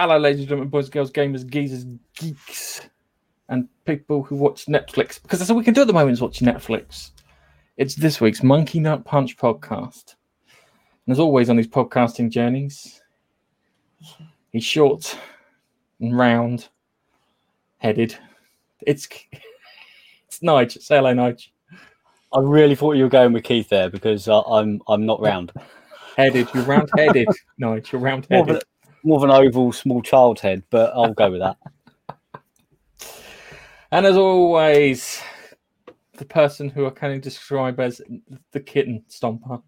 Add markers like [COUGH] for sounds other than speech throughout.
Hello, ladies and gentlemen, boys and girls, gamers, geezers, geeks, and people who watch Netflix. Because that's all we can do at the moment is watch Netflix. It's this week's Monkey Nut Punch podcast. And as always on these podcasting journeys, he's short and round headed. It's it's Nige. Say hello, Nige. I really thought you were going with Keith there because uh, I'm I'm not round. Headed. You're round headed. [LAUGHS] Nige, you're round More of, headed. More of an oval, small child head, but I'll go with that. And as always, the person who I can describe as the kitten stomper.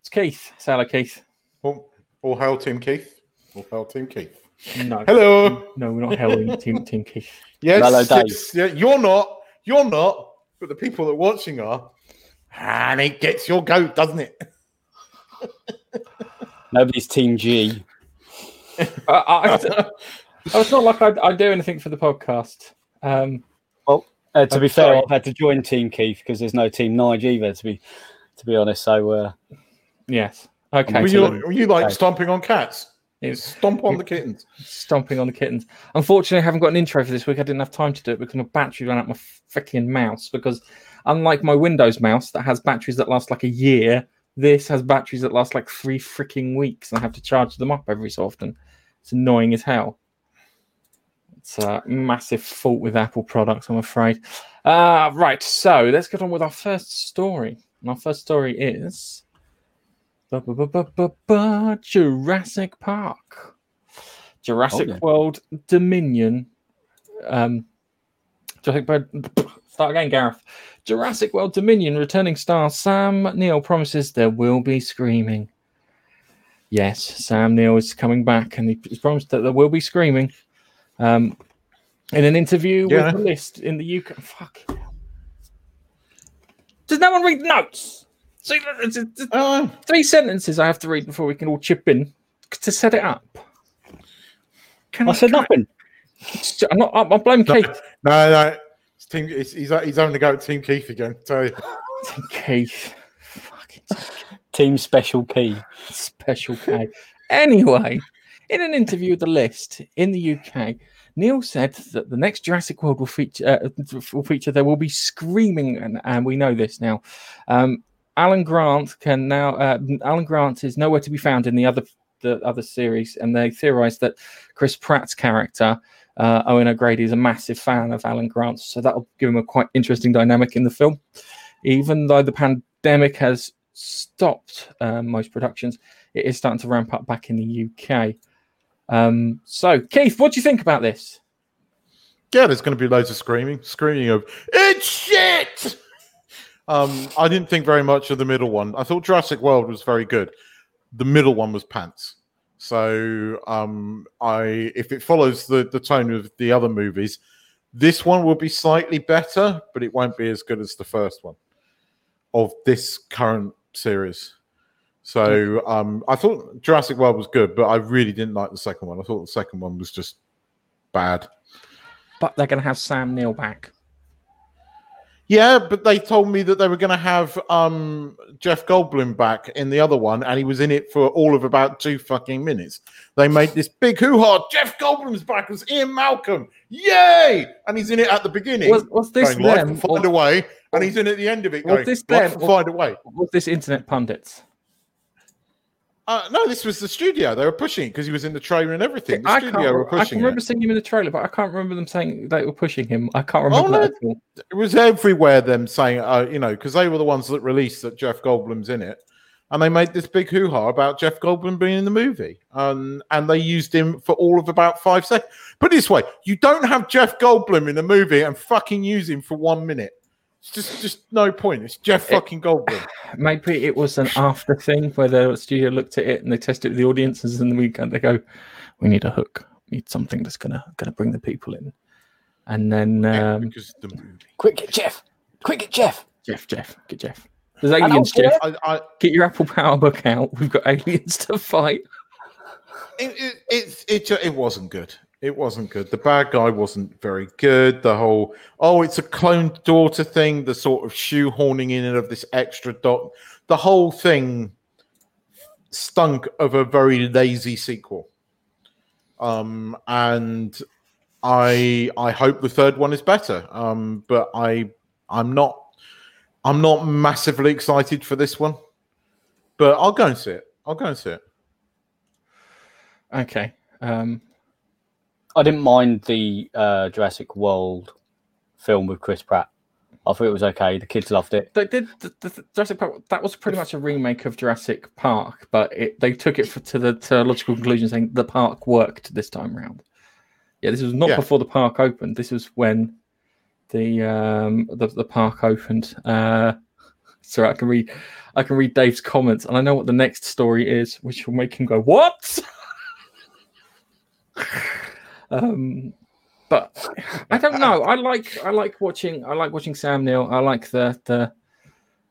It's Keith. Say hello, Keith. All, all hail Team Keith. All hail Team Keith. No. Hello. No, we're not hailing Team, team Keith. Yes, Hello, Dave. yes, yeah, you're not. You're not. But the people that are watching are. And it gets your goat, doesn't it? Nobody's Team G. [LAUGHS] I, I, I- it's not like I, I do anything for the podcast. Um, Uh, to I'm be fair. I've had to join Team Keith because there's no Team Nige either. To be to be honest, so uh, yes. Okay. Were you, were you like okay. stomping on cats? It's Stomp on the kittens. stomping on the kittens. Unfortunately, I haven't got an intro for this week. I didn't have time to do it because my battery ran out my freaking mouse. Because unlike my Windows mouse that has batteries that last like a year, this has batteries that last like three freaking weeks, and I have to charge them up every so often. It's annoying as hell. It's a massive fault with Apple products, I'm afraid. Uh, right, so let's get on with our first story. And our first story is Jurassic Park. Jurassic yeah. World Dominion. Um, Jurassic World, start again, Gareth. Jurassic World Dominion returning star Sam Neill promises there will be screaming. Yes, Sam Neill is coming back, and he's promised that there will be screaming. Um, in an interview Yeah. with the list in the UK. Fuck. Does no one read notes? See, it's- it's- it's Oh, three sentences I have to read before we can all chip in to set it up. Can I said nothing. I'm not. I'm, I'm blaming No. Keith. no, no. It's team, it's, he's, he's having to go at Team Keith again. So, [LAUGHS] Keith. Team Special Key. [LAUGHS] special K. Anyway, in an interview with the list in the UK, Neill said that the next Jurassic World will feature. Uh, will feature. There will be screaming, and, and we know this now. Um, Alan Grant can now. Uh, Alan Grant is nowhere to be found in the other the other series, and they theorise that Chris Pratt's character. Uh, Owen O'Grady is a massive fan of Alan Grant, so that'll give him a quite interesting dynamic in the film. Even though the pandemic has stopped um, most productions, it is starting to ramp up back in the UK. Um, so, Keith, what do you think about this? yeah, there's going to be loads of screaming. Screaming of, it's shit! Um, I didn't think very much of the middle one. I thought Jurassic World was very good. The middle one was pants. So um, I, if it follows the, the tone of the other movies, this one will be slightly better, but it won't be as good as the first one of this current series. So um, I thought Jurassic World was good, but I really didn't like the second one. I thought the second one was just bad. But they're going to have Sam Neill back. Yeah, but they told me that they were going to have um, Jeff Goldblum back in the other one, and he was in it for all of about two fucking minutes. They made this big hoo ha! Jeff Goldblum's back as Ian Malcolm, yay! And he's in it at the beginning, Was, was this going them? find Or a way, and he's in at the end of it, was going this them find a way. was this internet pundits? Uh, no, this was the studio. They were pushing because he was in the trailer and everything. The I, can't, studio were I can remember it. seeing him in the trailer, but I can't remember them saying they were pushing him. I can't remember Oh, all. it was everywhere them saying, uh, you know, because they were the ones that released that Jeff Goldblum's in it, and they made this big hoo ha about Jeff Goldblum being in the movie, um, and they used him for all of about five seconds. Put it this way: you don't have Jeff Goldblum in the movie and fucking use him for one minute. It's just, just no point. It's Jeff fucking Goldblum. [SIGHS] Maybe it was an after thing where the studio looked at it and they tested the audiences, and the weekend they go, "We need a hook. We need something that's gonna gonna bring the people in." And then Yeah, um, because the movie. Quick, get Jeff. Quick, get Jeff. Jeff, Jeff, get Jeff. There's aliens, Jeff. Jeff. I, I, Get your Apple Power book out. We've got aliens to fight. it, it, it, it, it wasn't good. It wasn't good. The bad guy wasn't very good. The whole, oh, it's a cloned daughter thing, the sort of shoehorning in of this extra dot, the whole thing stunk of a very lazy sequel. um, and I I hope the third one is better. Um, but I I'm not I'm not massively excited for this one. But I'll go and see it. I'll go and see it. Okay. Um, I didn't mind the uh, Jurassic World film with Chris Pratt. I thought it was okay. The kids loved it. they did the, the, Jurassic Park. That was pretty much a remake of Jurassic Park, but it, they took it for, to the to logical conclusion, saying the park worked this time round. Yeah, this was not Yeah. before the park opened. This was when the um the, the park opened. Uh, so I can read I can read Dave's comments, and I know what the next story is, which will make him go what. [LAUGHS] um, but I don't know. I like I like watching I like watching Sam Neill. I like the the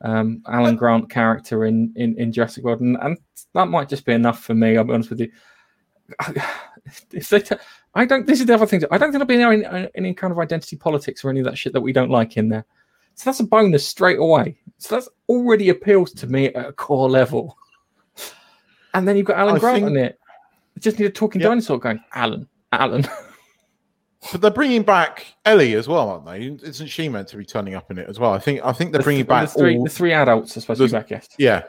um, Alan Grant character in, in, in Jurassic World, and, and that might just be enough for me. I'll be honest with you. [SIGHS] If they, t- I don't. This is the other thing. I don't think there'll be any, any kind of identity politics or any of that shit that we don't like in there. So that's a bonus straight away. So that's already appeals to me at a core level. And then you've got Alan I Grant think- in it. You just need a talking Yeah. dinosaur going, Alan, Alan. [LAUGHS] But they're bringing back Ellie as well, aren't they? Isn't she meant to be turning up in it as well? I think I think they're The bringing back the three, all, the three adults are supposed to be back. Yes. yeah,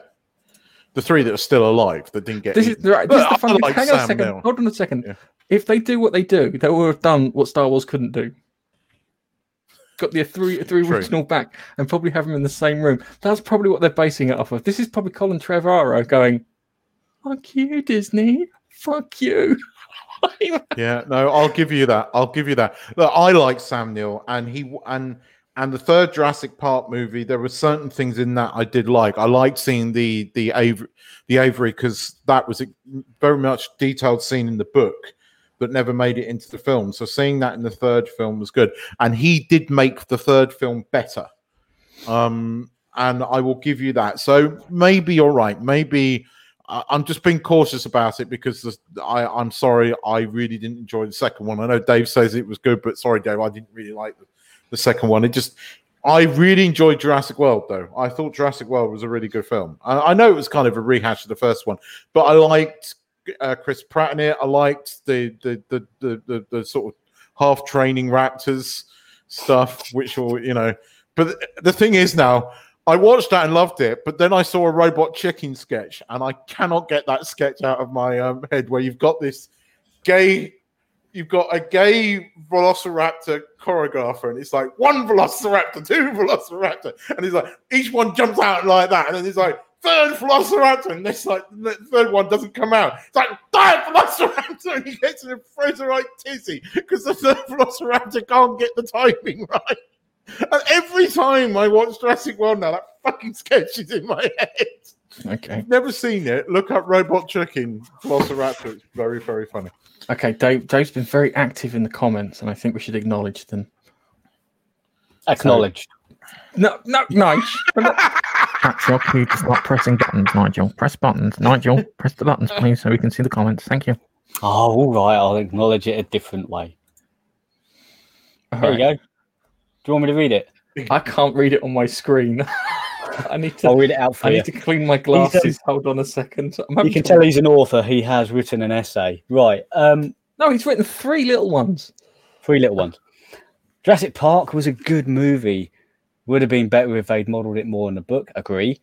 the three that are still alive that didn't get. This is eaten. right. This is the funny. like hang on a second. Hold on a second. Yeah. If they do what they do, they will have done what Star Wars couldn't do. Got the three three True. original back and probably have them in the same room. That's probably what they're basing it off of. This is probably Colin Trevorrow going, "Fuck you, Disney. Fuck you." Yeah, no, I'll give you that. I'll give you that. Look, I like Sam Neill, and he and and the third Jurassic Park movie. There were certain things in that I did like. I liked seeing the the aviary, the aviary, because that was a very much detailed scene in the book that never made it into the film. So seeing that in the third film was good, and he did make the third film better. Um, and I will give you that. So maybe you're right. Maybe I- I'm just being cautious about it because I, I'm sorry, I really didn't enjoy the second one. I know Dave says it was good, but sorry, Dave, I didn't really like the, the second one. It just, I really enjoyed Jurassic World, though. I thought Jurassic World was a really good film. I, I know it was kind of a rehash of the first one, but I liked uh, Chris Pratt in it. I liked the the the the, the, the sort of half training raptors stuff, which will you know. But the thing is now. I watched that and loved it, but then I saw a robot chicken sketch, and I cannot get that sketch out of my um, head. Where you've got this gay, you've got a gay Velociraptor choreographer, and it's like one Velociraptor, two [LAUGHS] Velociraptor, and he's like each one jumps out like that, and then he's like third Velociraptor, and this like the third one doesn't come out. It's like third Velociraptor, [LAUGHS] and he gets in a frozen right tizzy because the third Velociraptor can't get the timing [LAUGHS] right. And every time I watch Jurassic World now, that fucking sketch is in my head. Okay. Never seen it. Look up Robot Chicken Velociraptor. It's very, very funny. Okay. Dave. Dave's been very active in the comments, and I think we should acknowledge them. Acknowledged. No, no, Nigel. Actually, please stop pressing buttons, Nigel. Press buttons, Nigel. Press the buttons, please, so we can see the comments. Thank you. Oh, all right. I'll acknowledge it a different way. There you go. Do you want me to read it? I can't read it on my screen. [LAUGHS] I need to. I'll to. read it out for I you. need to clean my glasses. Hold on a second. You can to- tell he's an author. He has written an essay. Right. Um, No, he's written three little ones. three little ones. Jurassic Park was a good movie. Would have been better if they'd modelled it more in the book. Agree.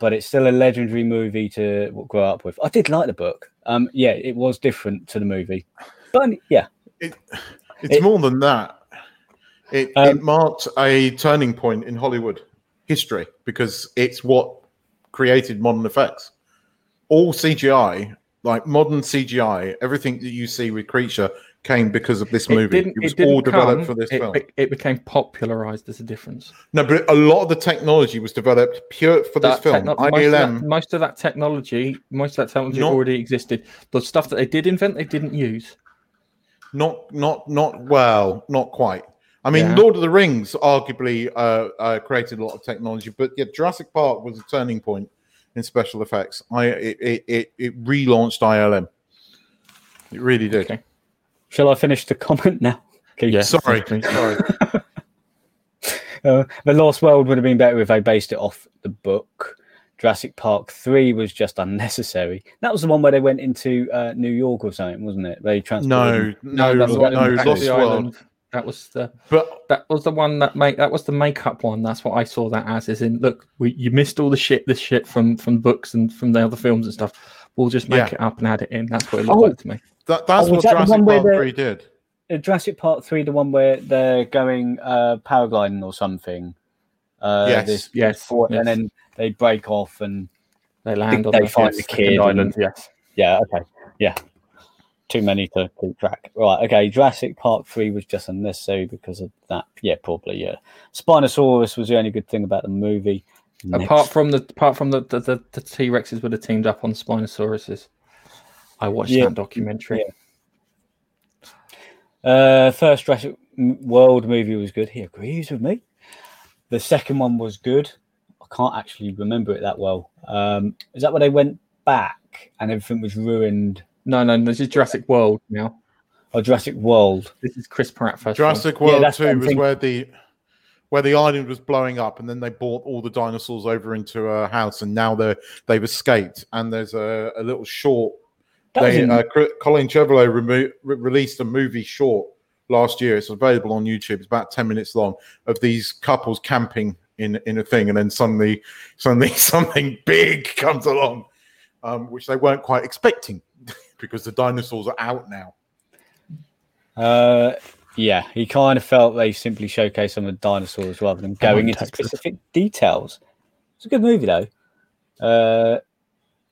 But it's still a legendary movie to grow up with. I did like the book. Um, yeah, it was different to the movie. But yeah, It's It- more than that. It, Um, it marked a turning point in Hollywood history because it's what created modern effects. All CGI, like modern CGI, everything that you see with Creature came because of this movie. It, was didn't all developed come, for this it, film. it became popularized. There's a difference. no, but a lot of the technology was developed pure for this film. techno- most, of ILM, that, most of that technology, most of that technology Not- already existed. The stuff that they did invent, they didn't use. not not not well, not quite. I mean, Yeah. Lord of the Rings arguably uh, uh, created a lot of technology, but yeah, Jurassic Park was a turning point in special effects. I it it, it, it relaunched ILM. It really did. Okay. shall I finish the [LAUGHS] comment now? Keith? Yeah. Sorry, sorry. [LAUGHS] Uh, the Lost World would have been better if they based it off the book. Jurassic Park 3 was just unnecessary. That was the one where they went into uh, New York or something, wasn't it? They transported. No, no, no, in to Lost World. Island. That was the But that was the one that make that was the makeup one. That's what I saw that as. Is in look, we you missed all the shit, this shit from from books and from the other films and stuff. We'll just make Yeah. it up and add it in. That's what it looked Oh. like to me. that, that's Oh, what that the Jurassic one Park the- 3 did. Uh, Jurassic Park 3, the one where they're going uh, paragliding or something. Uh, Yes, this- yes, before- yes. And then they break off and They land on they the find the second kid and- island. Yes. Yeah, okay. Yeah. Too many to keep track. Right, okay. Jurassic Park 3 was just unnecessary because of that. Yeah, probably, yeah. Spinosaurus was the only good thing about the movie. Apart from the apart from the the, the, the T Rexes would have teamed up on Spinosauruses. I watched Yeah. that documentary. Uh, first Jurassic World movie was good. He agrees with me. The second one was good. I can't actually remember it that well. Um, is that where they went back and everything was ruined? No, no, this is Jurassic World now. Oh, Jurassic World? This is Chris Pratt first. Jurassic Yeah, World that's what 2 was thinking. where the where the island was blowing up and then they brought all the dinosaurs over into a house and now they're they've escaped and there's a, a little short That they, in- uh, Colin Trevorrow remo- re- released a movie short last year. It's available on YouTube. It's about ten minutes long of these couples camping in in a thing, and then suddenly suddenly [LAUGHS] something big comes along, um, which they weren't quite expecting because the dinosaurs are out now. Uh, yeah, he kind of felt they simply showcased some of the dinosaurs rather than going into Texas. specific details. It's a good movie though. Uh,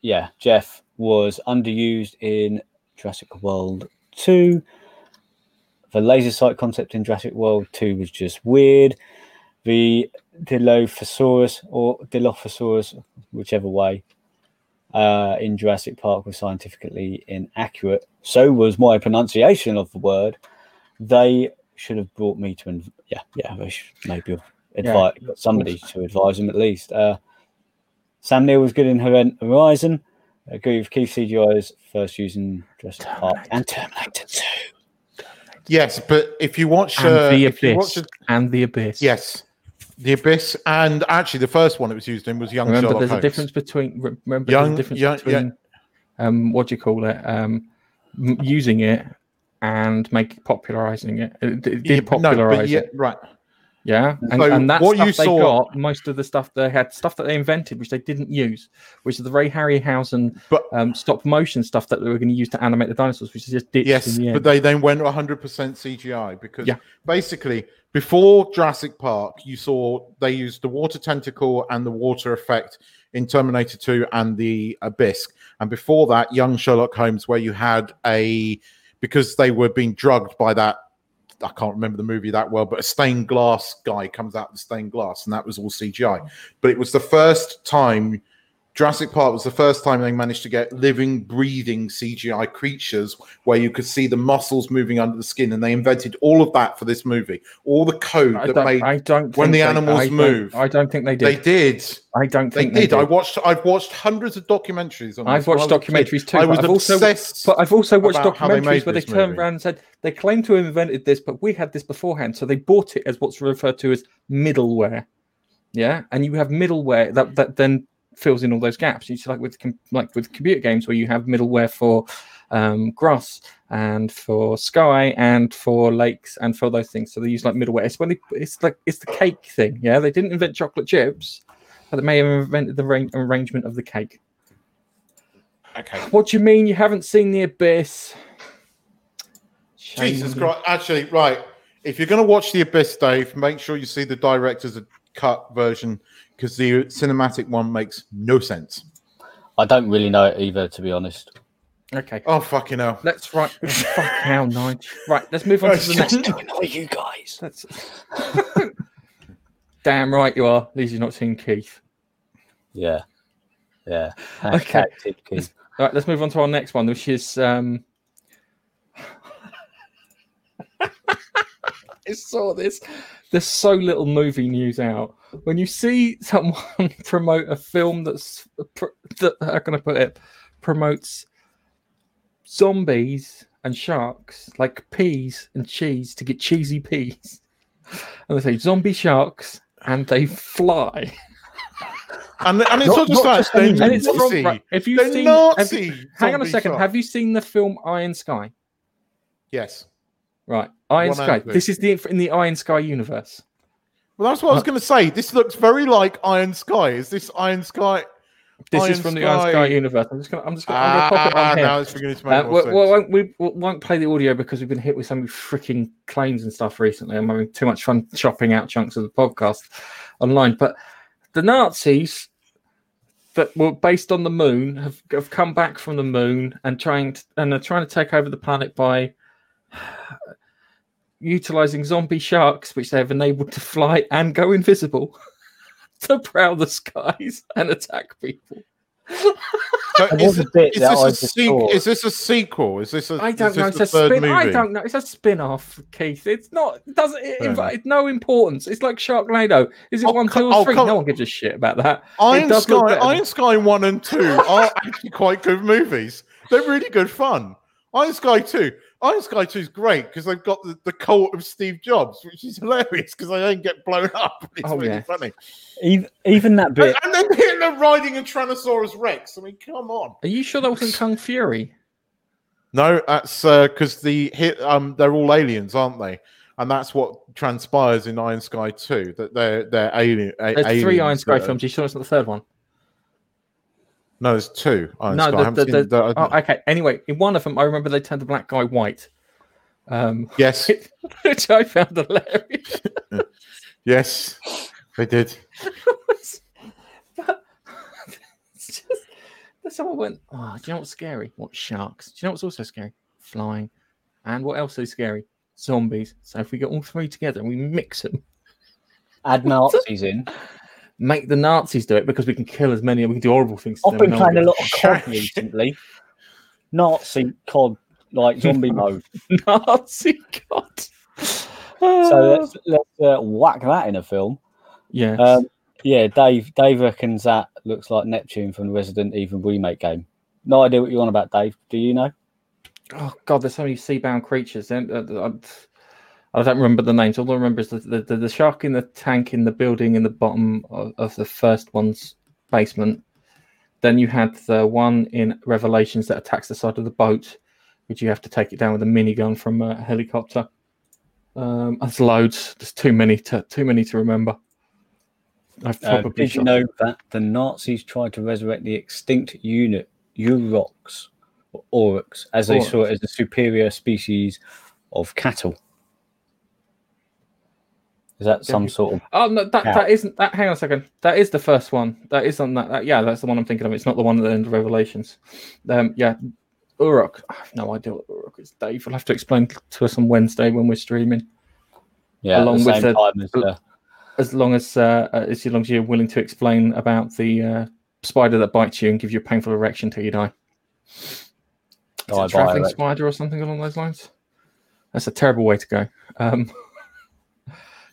yeah, Jeff was underused in Jurassic World 2. The laser sight concept in Jurassic World 2 was just weird. The Dilophosaurus or Dilophosaurus, whichever way, uh, in Jurassic Park was scientifically inaccurate. So was my pronunciation of the word. They should have brought me to, inv- yeah, yeah, they should maybe have advi- Yeah, got somebody to advise them at least. Uh, Sam Neill was good in Horizon. I agree with Keith CGI's first using Jurassic Park and Terminator 2. Yes, but if you watch, and uh, the if you abyss watch, it- and the abyss. yes, the abyss, and actually the first one it was used in was Young Remember, Sherlock there's a Holmes. difference between remember Young- there's a difference young- between um, what do you call it? Um, using it and make popularizing it. It, it Yeah, did no, yeah, it. right. Yeah, and, So and that what you they saw- got, most of the stuff they had, stuff that they invented, which they didn't use, which is the very Harryhausen But um, stop motion stuff that they were going to use to animate the dinosaurs, which is just ditched Yes, but they then went 100% CGI because Yeah. basically before Jurassic Park, you saw they used the water tentacle and the water effect in Terminator 2 and the Abyss. And before that, young Sherlock Holmes, where you had a because they were being drugged by that. I can't remember the movie that well, but a stained glass guy comes out of the stained glass, and that was all CGI. But it was the first time Jurassic Park was the first time they managed to get living, breathing CGI creatures where you could see the muscles moving under the skin, and they invented all of that for this movie. All the code I that made I don't when the they- animals I move. I don't think they did. they did. I don't think They think did. I watched. I've watched hundreds of documentaries on. I've watched I was a kid. documentaries too. I but was I've also, obsessed. but I've also watched they documentaries where they turned movie. around and said they claim to have invented this, but we had this beforehand, so they bought it as what's referred to as middleware. Yeah, and you have middleware that that then fills in all those gaps. It's like with com- like with computer games where you have middleware for um, grass and for sky and for lakes and for those things. So they use like middleware. It's when they, it's like it's the cake thing. Yeah, they didn't invent chocolate chips, but they may have invented the ra- arrangement of the cake. okay. What do you mean you haven't seen the abyss? Shame Jesus. Christ! Actually, right. If you're going to watch the Abyss, Dave, make sure you see the director's cut version because the cinematic one makes no sense. I don't really know it either, to be honest. Okay, Oh fucking hell! let's right. [LAUGHS] Fuck hell, Nige. Right, let's move on to the next. to [LAUGHS] annoy you guys. Let's... [LAUGHS] Damn right you are. At least you've not seen Keith. Yeah. Yeah. Okay. Hashtag Keith. All right, let's move on to our next one, which is um saw this. There's so little movie news out. When you see [LAUGHS] someone promote a film that's that how can I put it promotes zombies and sharks like peas and cheese to get cheesy peas, and they say zombie sharks and they fly. And, and it's Not- not, just not that. just they're and it's from. Right, if you've They're seen, Nazi. you- hang on a second. sharks. Have you seen the film Iron Sky? Yes. Right, Iron One Sky. This is the in the Iron Sky universe. Well, that's what I was going to say. This looks very like Iron Sky. Is this Iron Sky? This Iron is from the Iron Sky. Universe. I'm just gonna. I'm just gonna. Gonna pop it Ah, on here. now it's beginning to make Uh, more we, we won't, we, we won't play the audio because we've been hit with so many freaking claims and stuff recently. I'm having too much fun chopping out chunks of the podcast online. But the Nazis that were based on the moon have, have come back from the moon and trying to, and are trying to take over the planet by utilizing zombie sharks, which they have enabled to fly and go invisible [LAUGHS] to prowl the skies and attack people. So There is, a bit is that this I a just sequ- saw. is this a sequel? Is this a? I don't is know. this It's the a third spin. I movie? don't know. It's a spin-off, Keith. It's not. It doesn't. It, Fair inv- it's no importance. It's like Sharknado. Is it Oh, one, co- two, or oh, three? come- No one gives a shit about that. Iron does look Sky. Iron Sky one and two are actually quite good movies. They're really good fun. Iron Sky two, Iron Sky two is great because they've got the, the cult of Steve Jobs, which is hilarious because they don't get blown up. It's Oh, really yeah. funny. Even, even that And, bit. and then Hitler riding a Tyrannosaurus Rex. I mean, come on. Are you sure that wasn't Kung Fury? No, that's because the hit. Um, they're all aliens, aren't they? And that's what transpires in Iron Sky two. That they're they're alien. a- There's three Iron Sky that are- films. You sure it's not the third one? No, there's two. Iron no, Sky. I the, the, the, the- oh, okay. Anyway, in one of them, I remember they turned the black guy white, um, Yes, [LAUGHS] which I found hilarious. [LAUGHS] yes, they did. but [LAUGHS] it's just that someone went, oh, do you know what's scary? What sharks? Do you know what's also scary? Flying. And what else is scary? Zombies. So if we get all three together and we mix them, Add Nazis in. Make the Nazis do it because we can kill as many and we can do horrible things. I've been playing a lot of COD [LAUGHS] recently. Nazi COD, like zombie [LAUGHS] mode. Nazi COD. So let's, let's uh, whack that in a film. yeah. Um, yeah, Dave. Dave reckons that looks like Neptune from the Resident Evil remake game. No idea what you're on about, Dave. Do you know? oh god, there's so many sea-bound creatures. And uh, uh, I don't remember the names. All I remember is the, the, the, the shark in the tank in the building in the bottom of, of the first one's basement. Then you had the one in Revelations that attacks the side of the boat, which you have to take it down with a minigun from a helicopter. Um, there's loads. There's too many to too many to remember. I've Uh, probably did you know that the Nazis tried to resurrect the extinct unit Aurochs or Oryx as they saw it as a superior species of cattle? Is that some sort of Oh no, that, that isn't that. Hang on a second. That is the first one. That is on that. that yeah, that's the one I'm thinking of. It's not the one at the end of Revelations. Um, yeah, Uruk. I have no idea what Uruk is. Dave will have to explain to us on Wednesday when we're streaming. yeah? Along the with the- as the, As long as uh, uh, as long as you're willing to explain about the uh, spider that bites you and gives you a painful erection till you die. Is it a traveling spider or something along those lines? That's a terrible way to go. Um, [LAUGHS]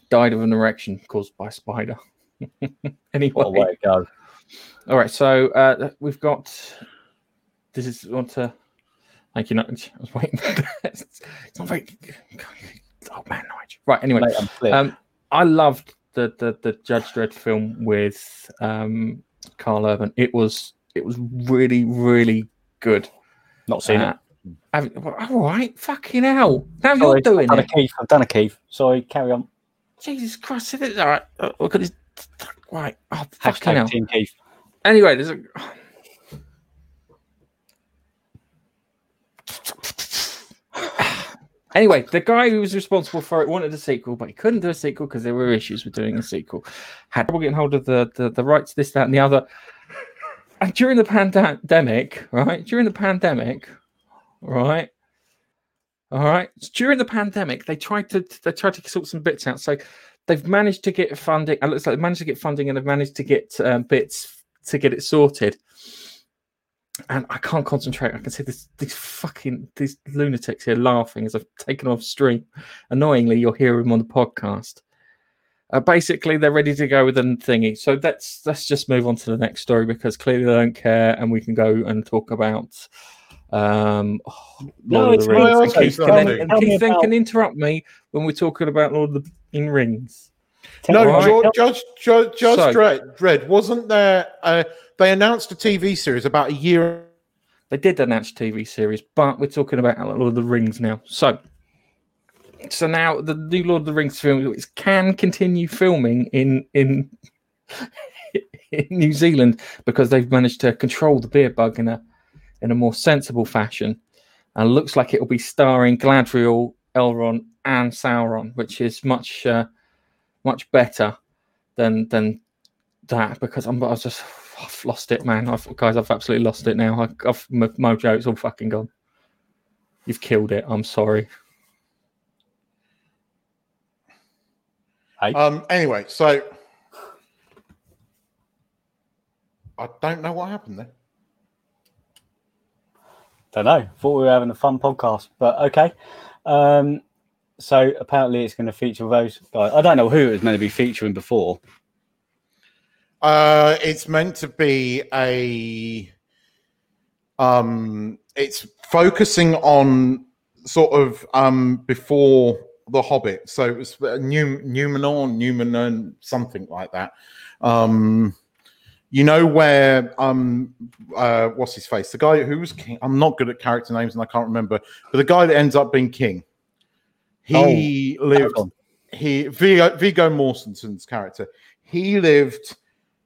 died of an erection caused by a spider. [LAUGHS] anyway, a way go. All right, so uh, we've got. This is want to. Thank you, Nigel. [LAUGHS] I was waiting. it's not very. Oh man, Nigel. Right. Anyway, Mate, um, I loved the, the the Judge Dredd film with um, Karl Urban. It was it was really really good. Not seen Uh, it. all right, fucking hell. Now Sorry, you're doing I've done it. a Keith. I've done a Keith. Sorry, carry on. Jesus Christ! It is all right. Uh, Look at this. Right. Oh, fucking hell. Team Keith. Anyway, there's a. [SIGHS] Anyway, the guy who was responsible for it wanted a sequel, but he couldn't do a sequel because there were issues with doing a sequel. Had trouble getting hold of the, the, the rights, this, that, and the other. And during the pandemic, right? During the pandemic, right? All right. During the pandemic, they tried to they tried to sort some bits out. So they've managed to get funding. It looks like they've managed to get funding and they've managed to get um, bits to get it sorted. And I can't concentrate. I can see this these fucking these lunatics here laughing as I've taken off stream. Annoyingly, you'll hear them on the podcast. Uh, basically, they're ready to go with a thingy. So let's let's just move on to the next story because clearly they don't care, and we can go and talk about. Um, oh, No, Lord of the Rings. And Keith, can then, and Keith then can interrupt me when we're talking about Lord of the in Rings. No, Right. George, Judge Judge, Judge So- Dredd, Dredd wasn't there. Uh, they announced a TV series about a year. They did announce a TV series, but we're talking about Lord of the Rings now. So, so now the new Lord of the Rings film is- can continue filming in in [LAUGHS] in New Zealand because they've managed to control the beer bug in a in a more sensible fashion, and looks like it will be starring Galadriel, Elrond, and Sauron, which is much uh, much better than than that because I'm I was just I've lost it, man. I've guys, I've absolutely lost it now. I, I've my mojo, it's all fucking gone. You've killed it. I'm sorry. Hey. Um. Anyway, so I don't know what happened there. Don't know. Thought we were having a fun podcast, but okay. Um, so apparently it's going to feature those guys. I don't know who it was meant to be featuring before. Uh, it's meant to be a. Um, it's focusing on sort of um before the Hobbit, so it was New Numenor, Numenor, something like that. Um, you know where um uh what's his face? The guy who was king. I'm not good at character names and i can't remember but the guy that ends up being king. He lived he vigo, Viggo Mortensen's character. He lived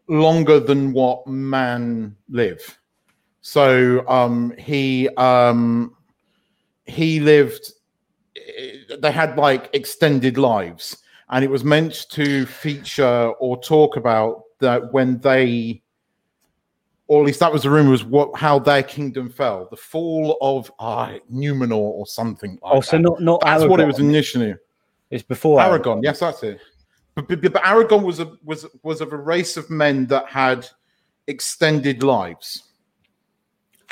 longer than what man live. So um he um he lived they had like extended lives. And it was meant to feature or talk about that when they or at least that was the rumor was what how their kingdom fell the fall of uh, numenor or something like Oh, so that. not not that's what it was initially It's before Aragorn yes that's it but, but, but Aragorn was a was was of a race of men that had extended lives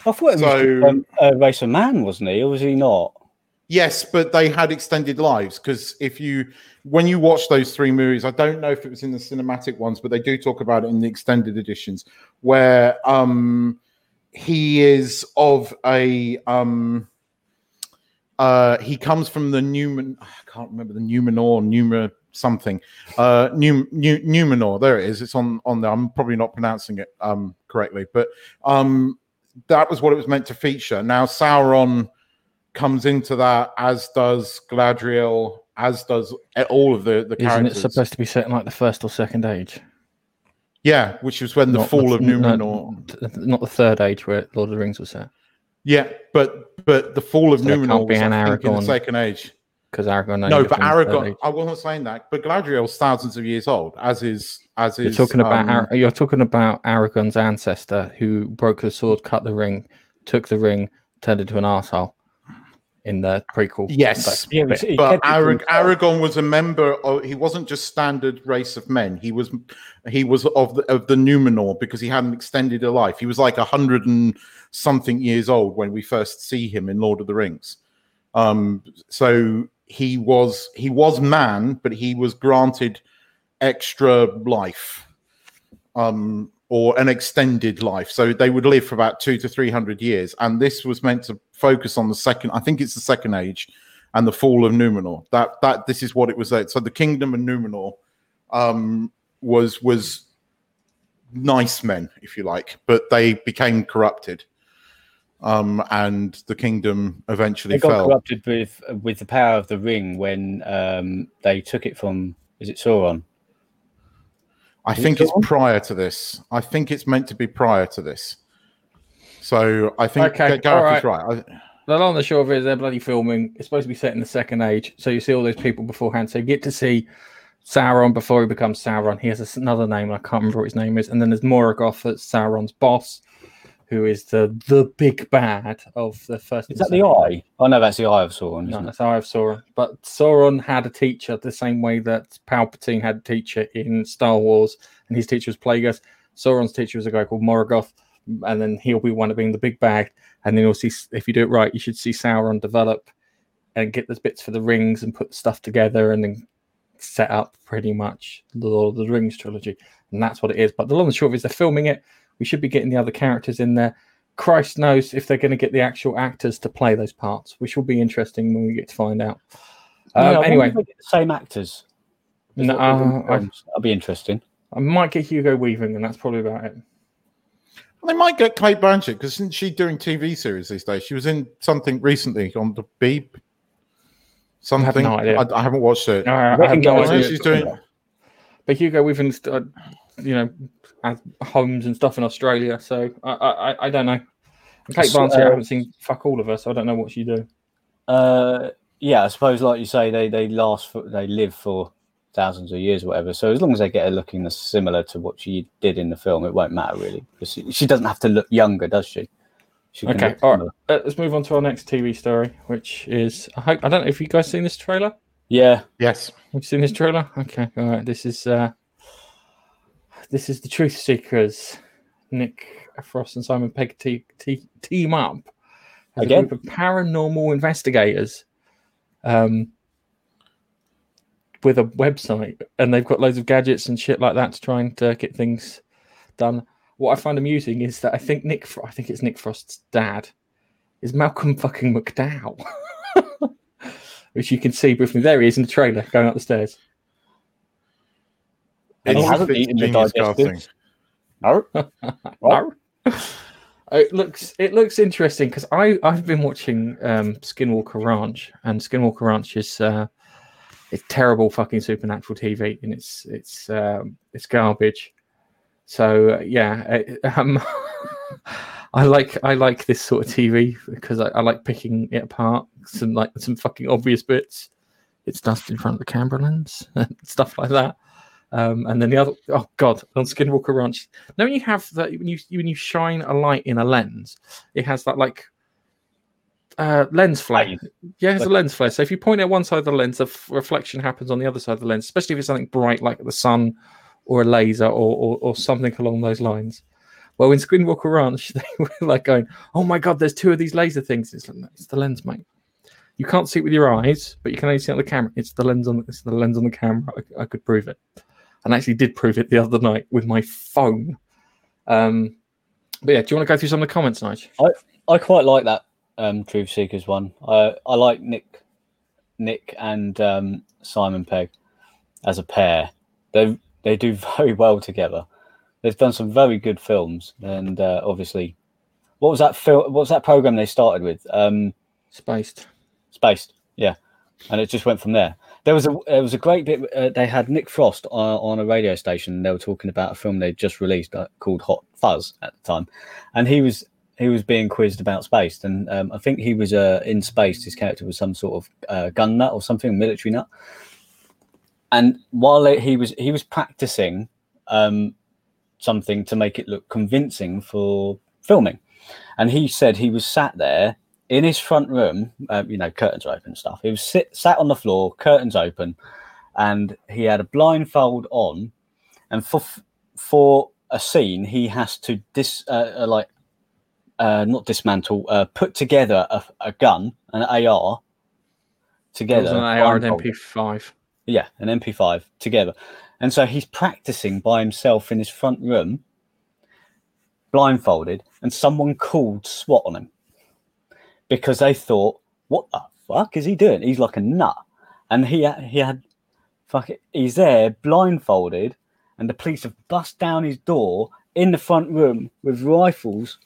I thought it was So- um, a race of man, wasn't he? Or was he not? Yes, but they had extended lives because if you when you watch those three movies, I don't know if it was in the cinematic ones, but they do talk about it in the extended editions where um he is of a um uh he comes from the Newman I can't remember the Numenor Numa something uh New Numenor there it is it's on on there I'm probably not pronouncing it um correctly but um that was what it was meant to feature. Now Sauron comes into that, as does Galadriel, as does all of the the Isn't it supposed to be set in like the first or second age? yeah, which was when the Not fall of no, Numenor. th- not the third age where Lord of the Rings was set, Yeah, but but the fall of So Numenor can't be was an think, in the second age. because Aragorn. No, but lived in the third Aragorn. I wasn't saying that, but Galadriel's thousands of years old, as is as You're is. talking about um, Ar- you're talking about Aragorn's ancestor who broke the sword, cut the ring, took the ring, turned into an asshole in the prequel. Yes, But- Yeah, was- but kept it to Arag- Aragorn was a member of. He wasn't just standard race of men. He was he was of the of the Numenor because he hadn't extended a life. He was like a hundred and something years old when we first see him in Lord of the Rings. Um, so he was he was man, but he was granted extra life, um, or an extended life. So they would live for about two to three hundred years, and this was meant to focus on the second. I think it's the second age and the fall of Numenor. That that this is what it was. At. So the kingdom of Numenor um, was was nice men, if you like, but they became corrupted, um, and the kingdom eventually They got fell. corrupted with with the power of the ring when um, they took it from. Is it Sauron? I think it's prior to this. I think it's meant to be prior to this. So I think Okay, Gareth all is right. I, The long and the short of it is they're bloody filming. It's supposed to be set in the second age, so you see all those people beforehand. So you get to see Sauron before he becomes Sauron. He has another name. I can't remember what his name is. And then there's Morgoth, that's Sauron's boss, who is the the big bad of the first. Is that the eye? Oh no, that's the eye of Sauron. No, that's Eye of Sauron. But Sauron had a teacher the same way that Palpatine had a teacher in Star Wars, and his teacher was Plagueis. Sauron's teacher was a guy called Morgoth, and then he'll be one of being the big bag. And then you'll see, if you do it right, you should see Sauron develop and get the bits for the rings and put stuff together and then set up pretty much the Lord of the Rings trilogy. And that's what it is. But the long and short of it is they're filming it. We should be getting the other characters in there. Christ knows if they're going to get the actual actors to play those parts, which will be interesting when we get to find out. Um, Yeah, anyway, if they get the same actors. There's No, uh, I- That'll be interesting. I might get Hugo Weaving, and that's probably about it. They might get Cate Blanchett because isn't she doing TV series these days? She was in something recently on the Beep. Something. no idea. I, I haven't watched it. No, I, I have reckon no I Guys, know idea. she's doing. But Hugo Weaving's, uh, you know, has homes and stuff in Australia, so I, I, I- I don't know. And Cate So, Blanchett, I uh, haven't seen fuck all of her, so I don't know what she do. Uh, yeah, I suppose, like you say, they they last for they live for thousands of years, or whatever. So as long as they get her looking similar to what she did in the film, it won't matter really. 'Cause She, she doesn't have to look younger, does she? she Okay, all right. Uh, let's move on to our next TV story, which is I hope I don't know if you guys seen this trailer. Yeah, Yes. Have you seen this trailer? Okay, all right. This is uh this is the Truth Seekers. Nick Frost and Simon Pegg te- te- team up as Again? a group of paranormal investigators um, with a website, and they've got loads of gadgets and shit like that to try and uh, get things done. What I find amusing is that I think Nick, I think it's Nick Frost's dad, is Malcolm fucking McDowell, [LAUGHS] which you can see briefly. There he is in the trailer going up the stairs. And he hasn't eaten the genius digestives. casting. [LAUGHS] no, It looks it looks interesting because I I've been watching um, Skinwalker Ranch and Skinwalker Ranch is uh, it's terrible fucking supernatural TV and it's it's um, it's garbage. So uh, yeah, uh, um, [LAUGHS] I like I like this sort of TV because I, I like picking it apart. Some like some fucking obvious bits. It's dust in front of the camera lens [LAUGHS] and stuff like that. Um, and then the other oh god on Skinwalker Ranch now when you have that when you when you shine a light in a lens, it has that like uh, lens flare. Yeah, it's a lens flare. So if you point at one side of the lens, the f- reflection happens on the other side of the lens, especially if it's something bright like the sun or a laser or, or, or something along those lines. Well, in Skinwalker Ranch, [LAUGHS] they were like going, "Oh my god, there's two of these laser things." It's, like, it's the lens, mate. You can't see it with your eyes, but you can only see it on the camera. It's the lens on it's the lens on the camera. I, I could prove it, and actually did prove it the other night with my phone. Um, but yeah, do you want to go through some of the comments, Nige? I quite like that um, Truth Seekers one. I I like Nick, Nick and um, Simon Pegg as a pair. They they do [LAUGHS] very well together. They've done some very good films, and uh, obviously, what was that film? What was that program they started with? Um, Spaced. Spaced, yeah, and it just went from there. There was a there was a great bit. Uh, they had Nick Frost on, on a radio station. And they were talking about a film they'd just released uh, called Hot Fuzz at the time, and he was he was being quizzed about space, and um, I think he was uh, in space. His character was some sort of uh, gun nut or something, military nut. And while he was he was practicing um, something to make it look convincing for filming, and he said he was sat there in his front room, uh, you know, curtains are open and stuff. He was sit, sat on the floor, curtains open, and he had a blindfold on. And for for a scene, he has to dis uh, uh, like uh, not dismantle, uh, put together a, a gun, an AR, It was together. an AR and. MP5. Yeah, an MP5 together. And so he's practicing by himself in his front room, blindfolded, and someone called SWAT on him because they thought, "What the fuck is he doing? He's like a nut." And he he had, fuck it, he's there blindfolded, and the police have bust down his door in the front room with rifles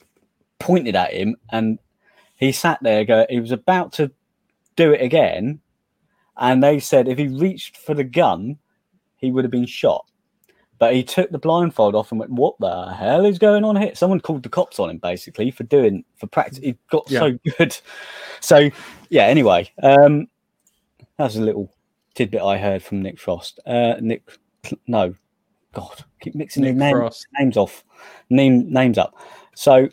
pointed at him, and he sat there. Go, he was about to do it again, and they said if he reached for the gun, he would have been shot. But he took the blindfold off and went, "What the hell is going on here?" Someone called the cops on him basically for doing for practice. He got so [LAUGHS] good. So yeah. Anyway, um, that was a little tidbit I heard from Nick Frost. Uh, Nick, no, God, keep mixing Nick the name, Frost. names off, name names up. So,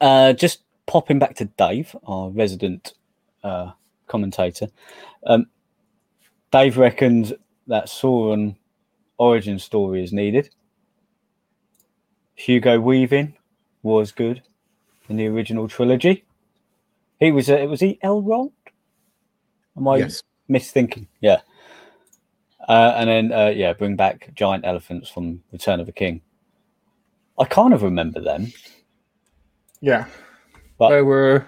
uh, just popping back to Dave, our resident uh, commentator. Um, Dave reckons that Sauron origin story is needed. Hugo Weaving was good in the original trilogy. He was uh, was he Elrond? Am I Yes. misthinking? Yeah. Uh, and then uh, yeah, bring back giant elephants from Return of the King. I kind of remember them. Yeah. But- they were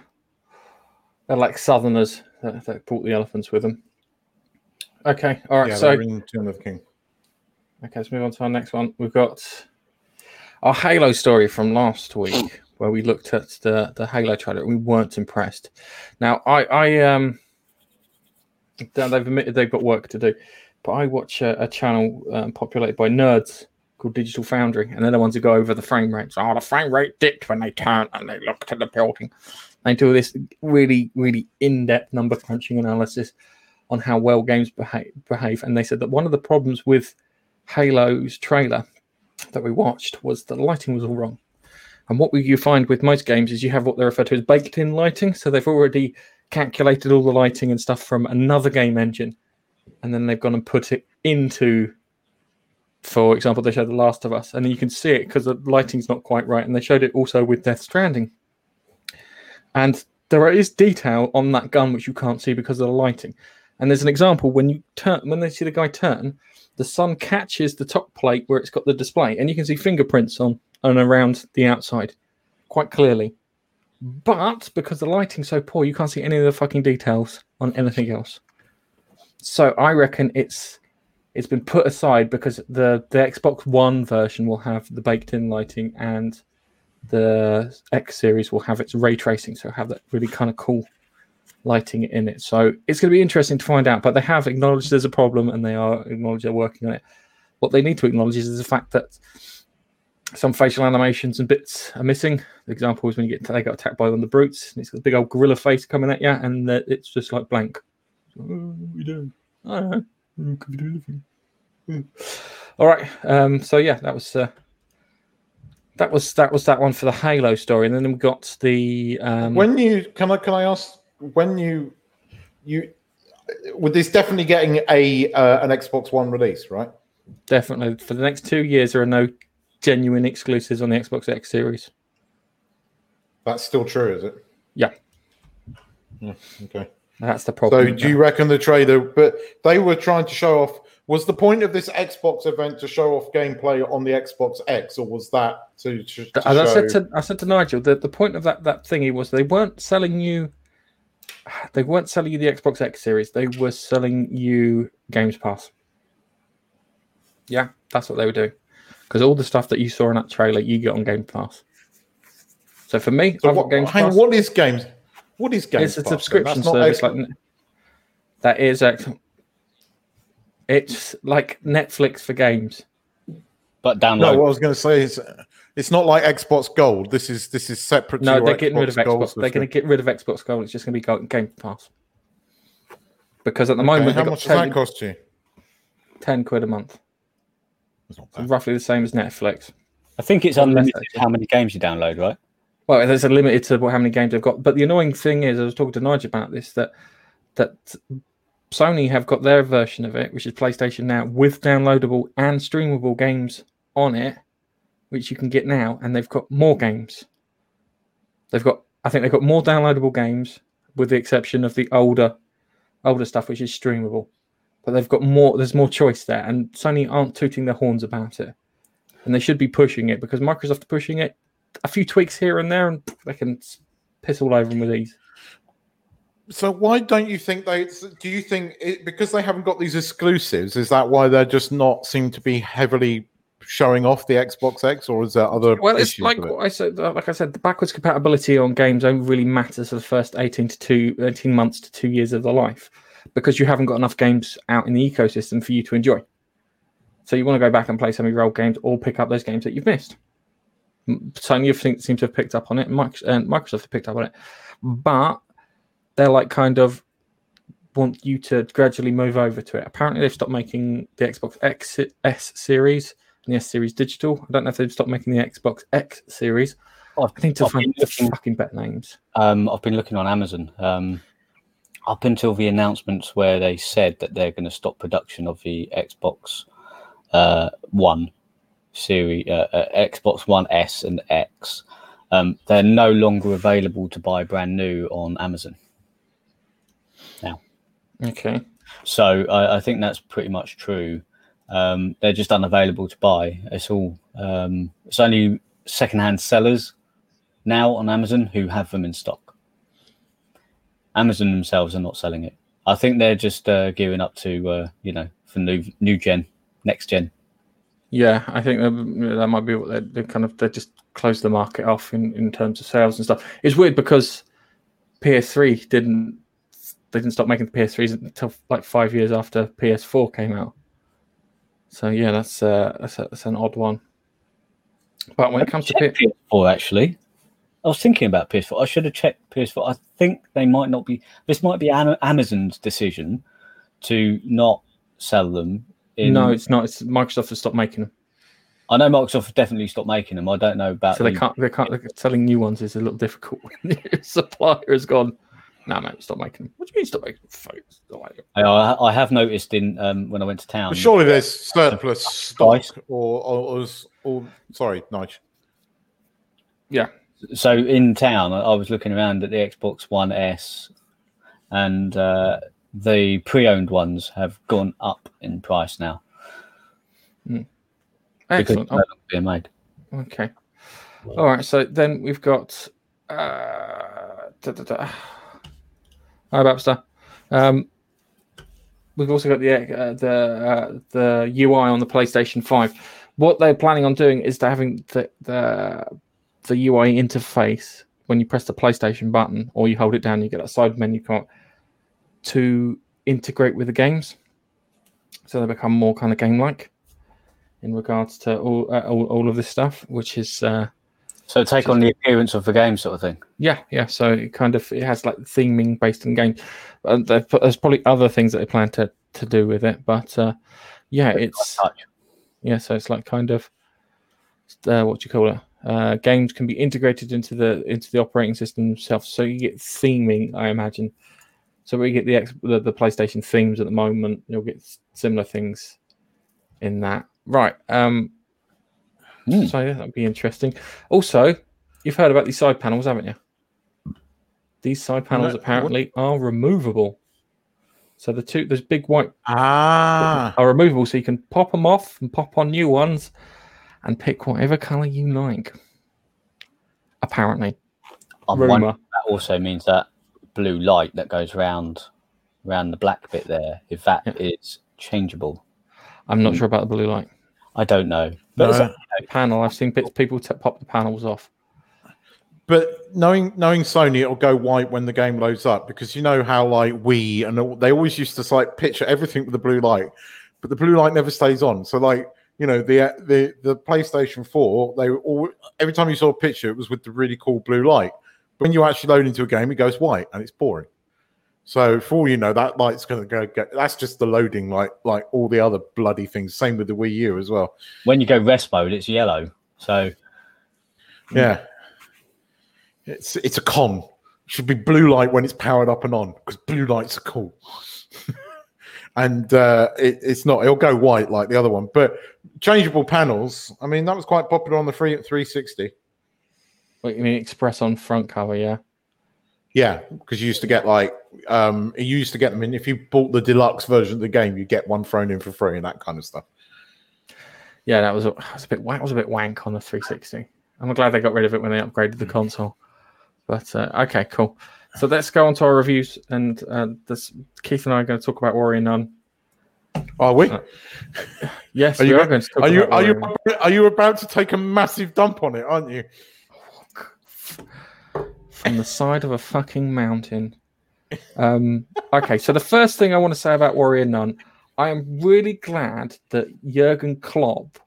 they're like southerners that, that brought the elephants with them. Okay, all right. Yeah, so they're in Tomb of the King. Okay, let's move on to our next one. We've got our Halo story from last week, where we looked at the the Halo trailer. We weren't impressed. Now, I I um, they've admitted they've got work to do, but I watch a, a channel um, populated by nerds called Digital Foundry, and they're the ones who go over the frame rates. Oh, the frame rate dipped when they turned and they looked at the building. They do this really, really in-depth number crunching analysis on how well games behave, behave. And they said that one of the problems with Halo's trailer that we watched was the lighting was all wrong. And what you find with most games is you have what they refer to as baked in lighting. So they've already calculated all the lighting and stuff from another game engine. And then they've gone and put it into, for example, they showed The Last of Us. And you can see it because the lighting's not quite right. And they showed it also with Death Stranding. And there is detail on that gun which you can't see because of the lighting. And there's an example when you turn when they see the guy turn, the sun catches the top plate where it's got the display, and you can see fingerprints on and around the outside quite clearly. But because the lighting's so poor, you can't see any of the fucking details on anything else. So I reckon it's it's been put aside because the the Xbox One version will have the baked-in lighting and the X series will have its ray tracing, so have that really kind of cool lighting in it. So it's going to be interesting to find out. But they have acknowledged there's a problem and they are acknowledged they're working on it. What they need to acknowledge is the fact that some facial animations and bits are missing. The example is when you get they got attacked by one of the brutes, and it's got a big old gorilla face coming at you, and it's just like blank. Oh, what are you doing? I don't know. Could be doing anything. All right. Um, so yeah, that was uh, that was that was that one for the Halo story, and then we got the um, When you can I can I ask when you you with this definitely getting a uh, an Xbox One release, right? definitely for the next two years there are no genuine exclusives on the Xbox X series. That's still true, is it? Yeah. Yeah. Okay. That's the problem. So do you reckon the trailer? But they were trying to show off. Was the point of this Xbox event to show off gameplay on the Xbox X, or was that to? to, to As I said to I said to Nigel, the, the point of that that thingy was they weren't selling you they weren't selling you the Xbox X series, they were selling you Games Pass. Yeah, that's what they were doing. Because all the stuff that you saw in that trailer, you get on Game Pass. So for me, So I've got Games hang Pass. what is games? What is games? it's a Pass then? subscription That's service. Like that is X. It's like Netflix for games. But download. no, what I was going to say is, it's not like Xbox Gold. This is this is separate. No, your they're getting rid of Gold Xbox. They're going to get rid of Xbox Gold. It's just going to be Game Pass. Because at the Okay, moment, how they've got much does 10, that cost you? 10 quid a month. It's not So roughly the same as Netflix. I think it's unlimited actually- how many games you download, right? Well, there's a limited to how many games they've got. But the annoying thing is, I was talking to Nigel about this that that Sony have got their version of it, which is PlayStation Now, with downloadable and streamable games on it, which you can get now, and they've got more games. They've got, I think they've got more downloadable games, with the exception of the older, older stuff, which is streamable. But they've got more. There's more choice there, and Sony aren't tooting their horns about it, and they should be pushing it because Microsoft are pushing it a few tweaks here and there, and they can piss all over them with these. So why don't you think they? Do you think it, because they haven't got these exclusives? Is that why they're just not seem to be heavily showing off the Xbox X, or is there other? Well, it's like it? I said. uh, Like I said, the backwards compatibility on games only really matters for the first 18 to two, 18 months to two years of the life, because you haven't got enough games out in the ecosystem for you to enjoy. So you want to go back and play some of your old games, or pick up those games that you've missed. Sony have think, seem to have picked up on it, and Microsoft have picked up on it, but they're like kind of want you to gradually move over to it. Apparently, they've stopped making the Xbox X S series the S series digital. I don't know if they've stopped making the Xbox X series. I've, I need to I've find looking, fucking better names. um, I've been looking on Amazon um, up until the announcements where they said that they're going to stop production of the Xbox uh, One series, uh, uh, Xbox One S and X. Um, they're no longer available to buy brand new on Amazon. Now, okay. So I, I think that's pretty much true. Um, they're just unavailable to buy. It's all um, it's only secondhand sellers now on Amazon who have them in stock. Amazon themselves are not selling it. I think they're just uh, gearing up to uh, you know for new new gen, next gen. Yeah, I think that, might be what they're, they're kind of they just closed the market off in, in terms of sales and stuff. It's weird because PS3 didn't they didn't stop making the PS3s until like five years after PS4 came out. So yeah, that's uh, that's, a, that's an odd one. But when it comes to Check P- PS4, actually, I was thinking about PS4. I should have checked PS4. I think they might not be. This might be Amazon's decision to not sell them. In, no, it's not. It's Microsoft has stopped making them, I know Microsoft have definitely stopped making them. I don't know about. so they the- can't. They can't. Selling new ones is a little difficult [LAUGHS] when the [LAUGHS] supplier has gone. No, mate, stop making them. What do you mean stop making them? Stop making them." I, I I have noticed in um, when I went to town. But surely there's surplus stock, or, or, or, or sorry, Nige. Yeah, so in town, I I was looking around at the Xbox One S, and uh, the pre-owned ones have gone up in price now because excellent. they're being made. Oh, okay. All right. So then we've got. Uh, da, da, da. Hi, Babster. Um, we've also got the uh, the uh, the UI on the PlayStation Five. What they're planning on doing is they're having the the the UI interface when you press the PlayStation button or you hold it down, you get that side menu come to integrate with the games, so they become more kind of game like in regards to all, uh, all all of this stuff, which is. Uh, So take on the appearance of the game, sort of thing. yeah, yeah. So it kind of it has like theming based in game. And put- there's probably other things that they plan to to do with it, but uh, yeah, it's Touch. yeah. So it's like kind of uh, what do you call it? Uh, games can be integrated into the into the operating system itself, so you get theming. I imagine. So we get the, X, the the PlayStation themes at the moment. You'll get similar things in that. Right. Um. Hmm. So yeah, that'd be interesting. Also, you've heard about these side panels, haven't you? These side panels No, apparently are removable. So the two, those big white Ah, are removable, so you can pop them off and pop on new ones, and pick whatever color you like. Apparently, I'm rumor. that also means that blue light that goes round around the black bit there, if that is Yeah. changeable. I'm not sure about the blue light I don't know. But No. it's- panel. I've seen bits, people t- pop the panels off. but knowing knowing Sony, it'll go white when the game loads up because you know how like we and they always used to like picture everything with the blue light, but the blue light never stays on. So like you know the the the PlayStation Four, they were all every time you saw a picture, it was with the really cool blue light. But when you actually load into a game, it goes white and it's boring. So for all you know, that light's going to go get. That's just the loading, like like all the other bloody things. Same with the Wii U as well. when you go rest mode, it's yellow. So Yeah. It's it's a con. It should be blue light when it's powered up and on because blue lights are cool. [LAUGHS] and uh, it, it's not. It'll go white like the other one. But changeable panels. I mean, that was quite popular on the free 360. What you mean, express on front cover? Yeah. Yeah, because you used to get like um you used to get them in if you bought the deluxe version of the game, you get one thrown in for free and that kind of stuff. Yeah, that was a, that was a bit wank, was a bit wank on the 360. I'm glad they got rid of it when they upgraded the console. But uh, okay, cool. So let's go on to our reviews, and uh, this Keith and I are going to talk about Warrior Nun. Are we? Uh, Yes, Are we you are going to talk Are you about are you are you about to take a massive dump on it, aren't you? from the side of a fucking mountain. Um, okay, so the first thing I want to say about Warrior Nun, I am really glad that Jurgen Klopp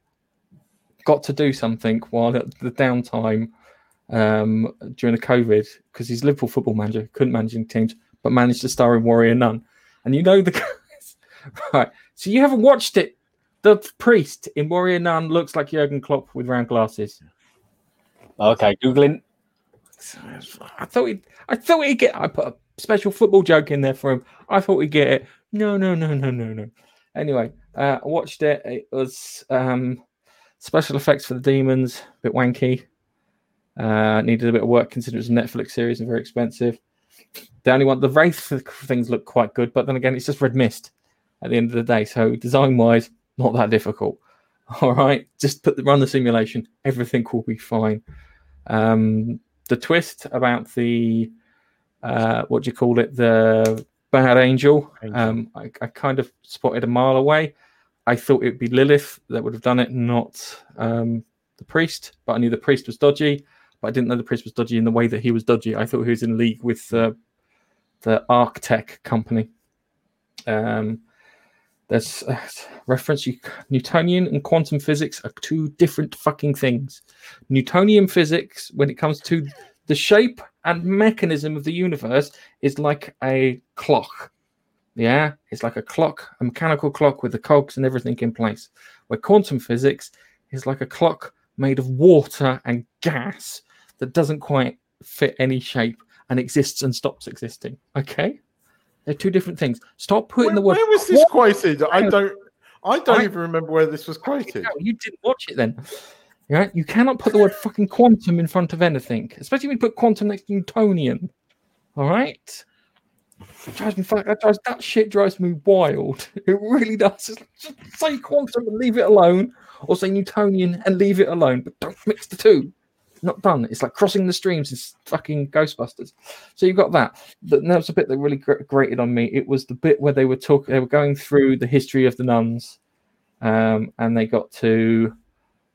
got to do something while at the downtime um, during the COVID because he's Liverpool football manager, couldn't manage any teams, but managed to star in Warrior Nun. And you know the [LAUGHS] guys, right? So you haven't watched it. The priest in Warrior Nun looks like Jurgen Klopp with round glasses. okay, googling. I thought he'd, I thought he'd get. I put a special football joke in there for him. I thought we'd get it. No, no, no, no, no, no. Anyway, uh, I watched it. It was um, special effects for the demons, a bit wanky. Uh, needed a bit of work considering it was a Netflix series and very expensive. The only one, the Wraith things look quite good, but then again, it's just red mist at the end of the day. So design wise, not that difficult. [LAUGHS] All right, just put the, run the simulation. Everything will be fine. Um, the twist about the uh, what do you call it? The bad angel. Angel. Um, I, I kind of spotted a mile away. I thought it'd be Lilith that would have done it, not um, the priest. But I knew the priest was dodgy. But I didn't know the priest was dodgy in the way that he was dodgy. I thought he was in league with uh, the Arq-Tech company. Um, there's uh, reference you, Newtonian and quantum physics are two different fucking things. Newtonian physics, when it comes to the shape and mechanism of the universe, is like a clock. Yeah, it's like a clock, a mechanical clock with the cogs and everything in place. Where quantum physics is like a clock made of water and gas that doesn't quite fit any shape and exists and stops existing. Okay, they're two different things. Stop putting Where, the word. where was this quoted? I don't. I don't I- even remember where this was quoted. You didn't watch it then. Right? You cannot put the word fucking quantum in front of anything, especially when you put quantum next to Newtonian. All right. It drives me fuck. That, drives, that shit drives me wild. [LAUGHS] It really does. Like, just say quantum and leave it alone, or say Newtonian and leave it alone, but don't mix the two. Not done. It's like crossing the streams. It's fucking Ghostbusters. So you've got that. That was a bit that really gr- grated on me. It was the bit where they were talking. They were going through the history of the nuns, um, and they got to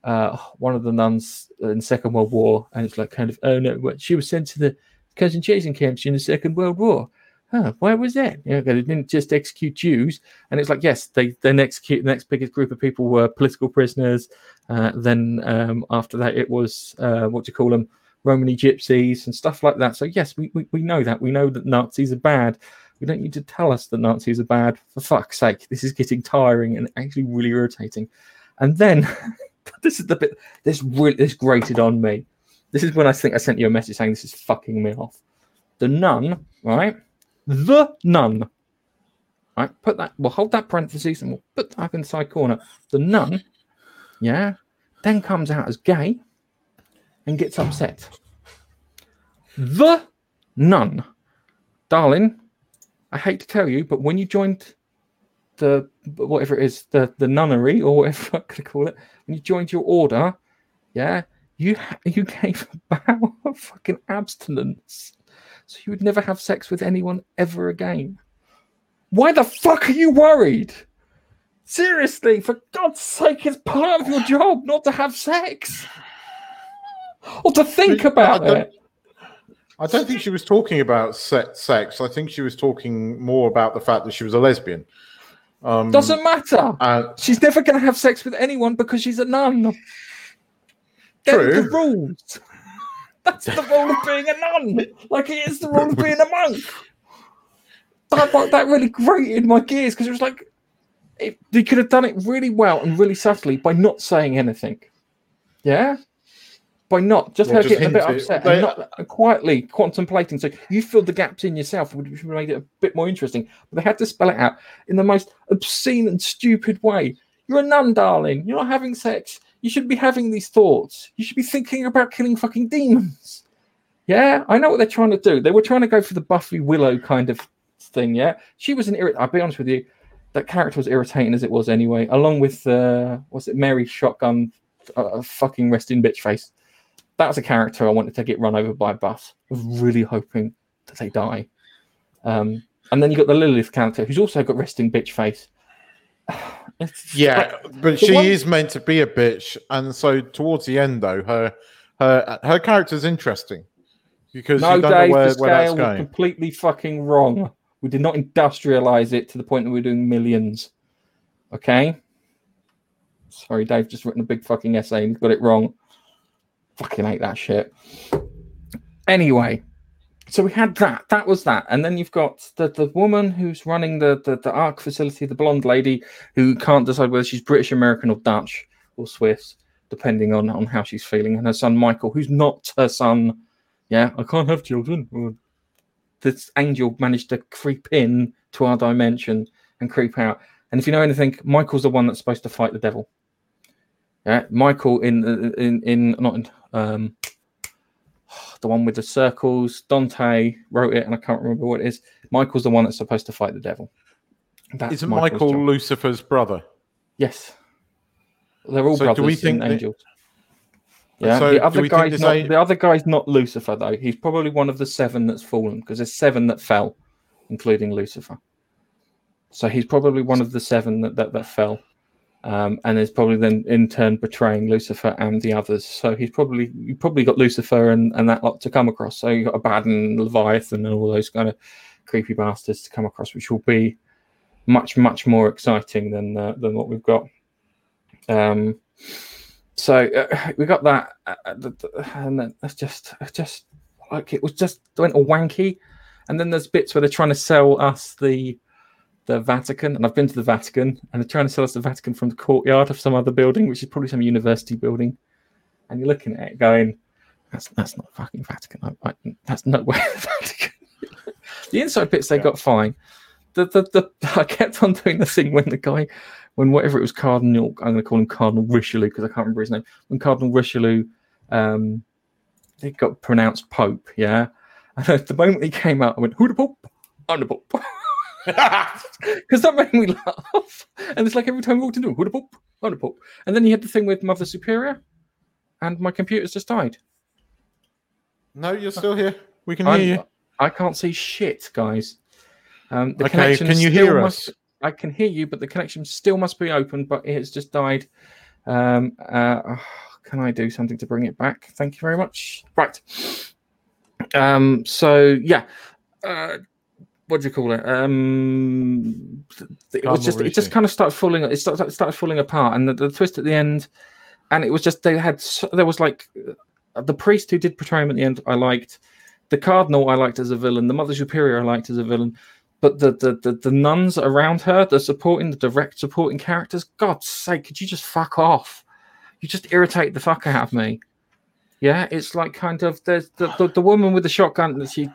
uh, one of the nuns in the Second World War, and it's like kind of, oh no, she was sent to the concentration camps in the Second World War. Huh, why was that? Yeah, they didn't just execute Jews, and it's like, yes, they then execute the next biggest group of people were political prisoners. Uh, then um, after that, it was uh, what do you call them, Romany gypsies and stuff like that. So yes, we, we we know that we know that Nazis are bad. We don't need to tell us that Nazis are bad. For fuck's sake, this is getting tiring and actually really irritating. And then [LAUGHS] [LAUGHS] this is the bit this really this grated on me. This is when I think I sent you a message saying this is fucking me off. The nun, right? The nun. Right, put that. We'll hold that parenthesis and we'll put that up in the side corner. The nun, yeah, then comes out as gay and gets upset. The nun, darling. I hate to tell you, but when you joined the whatever it is, the the nunnery or whatever [LAUGHS] I'm gonna call it, when you joined your order, yeah, you you [LAUGHS] gave a vow of fucking abstinence, so you would never have sex with anyone ever again. Why the fuck are you worried? Seriously, for God's sake, it's part of your job not to have sex or to think about I it. I don't think she was talking about sex. I think she was talking more about the fact that she was a lesbian. Um, Doesn't matter. uh, She's never going to have sex with anyone because she's a nun. They're True. the rules. That's the role of being a nun, like it is the role of being a monk. That, that, that really grated my gears because it was like it, they could have done it really well and really subtly by not saying anything. Yeah, by not just Well, her just getting a bit upset They- and not uh, quietly contemplating. So you filled the gaps in yourself, which would have made it a bit more interesting. But they had to spell it out in the most obscene and stupid way. You're a nun, darling. You're not having sex. You should be having these thoughts. You should be thinking about killing fucking demons. Yeah, I know what they're trying to do. They were trying to go for the Buffy Willow kind of thing. Yeah, she was an irrit. I'll be honest with you, that character was irritating as it was anyway. Along with uh, what's it, Mary Shotgun, uh, fucking resting bitch face. That was a character I wanted to get run over by a bus. I was really hoping that they die. Um, and then you got the Lilith character, who's also got resting bitch face. [SIGHS] It's yeah, like- but she one- is meant to be a bitch, and so towards the end, though, her her her character's interesting because no, you don't Dave, know where, the where that's scale was going. completely fucking wrong. We did not industrialize it to the point that we're doing millions. Okay. Sorry, Dave just written a big fucking essay and he's got it wrong. Fucking hate that shit. Anyway, so we had that. That was that. And then you've got the, the woman who's running the, the, the ARC facility, the blonde lady who can't decide whether she's British, American, or Dutch or Swiss, depending on, on how she's feeling. And her son Michael, who's not her son. Yeah, I can't have children. This angel managed to creep in to our dimension and creep out. And if you know anything, Michael's the one that's supposed to fight the devil. Yeah, Michael in in in not in um the one with the circles. Dante wrote it, and I can't remember what it is. Michael's the one that's supposed to fight the devil. That's Isn't Michael's Michael job. Lucifer's brother? Yes, they're all So do brothers we think and that- angels. Yeah, So the other guy's not the other guy's not Lucifer though. He's probably one of the seven that's fallen because there's seven that fell. including Lucifer. So he's probably one of the seven that that, that fell, um, and is probably then in turn betraying Lucifer and the others. So he's probably you probably got Lucifer and, and that lot to come across. So you got Abaddon, Leviathan, and all those kind of creepy bastards to come across, which will be much much more exciting than uh, than what we've got. Um, so uh, we got that, uh, and then that's just just like it was just went all wanky. And then there's bits where they're trying to sell us the the Vatican, and I've been to the Vatican, and they're trying to sell us the Vatican from the courtyard of some other building, which is probably some university building. And you're looking at it going, "That's that's not fucking Vatican. I, I, that's no way the Vatican." [LAUGHS] the inside bits they Yeah. got fine. The, the the [LAUGHS] I kept on doing the thing when the guy, when whatever it was, Cardinal, I'm going to call him Cardinal Richelieu because I can't remember his name. When Cardinal Richelieu, um, he got pronounced Pope, yeah. [LAUGHS] And at the moment he came out, I went, "Who the Pope? I'm the Pope." [LAUGHS] because that made me laugh. And it's like every time we walked into who the pope, oh the pope. And then you had the thing with Mother Superior, and my computer's just died. no, you're still here. We can I'm- hear you. I can't see shit, guys. Um, the Okay, connection can you hear must- us? I can hear you, but the connection still must be open. But it has just died. Um, uh, can I do something to bring it back? Thank you very much. Right. Um, so yeah. Uh, what do you call it? Um, it was just it just kind of started falling. It started, started falling apart, and the, the twist at the end, and it was just they had there was like uh, the priest who did portray him at the end. I liked the cardinal. I liked as a villain. The mother superior. I liked as a villain. But the the, the, the nuns around her, the supporting, the direct supporting characters. God's sake, could you just fuck off? You just irritate the fuck out of me. Yeah, it's like kind of there's the, the, the woman with the shotgun that she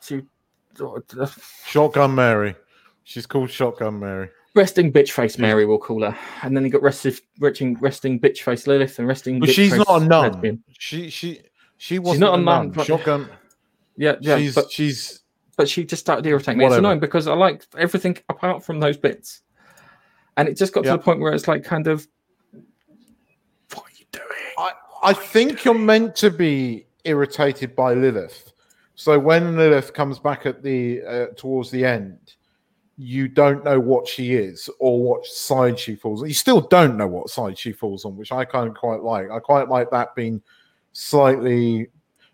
she [LAUGHS] Shotgun Mary. She's called Shotgun Mary. resting bitch face Mary we'll call her, and then you got resting resting resting bitch face Lilith and resting. But she's not a nun. lesbian. She she she wasn't not a a nun, nun. but- Shotgun. Yeah, yeah, she's but she's but she just started irritating me. It's Whatever. annoying because I like everything apart from those bits, and it just got Yeah. to the point where it's like kind of, what are you doing? I, I think you're meant to be irritated by Lilith. So when Lilith comes back at the uh, towards the end, you don't know what she is or what side she falls. on. You still don't know what side she falls on, which I kind of quite like. I quite like that being slightly.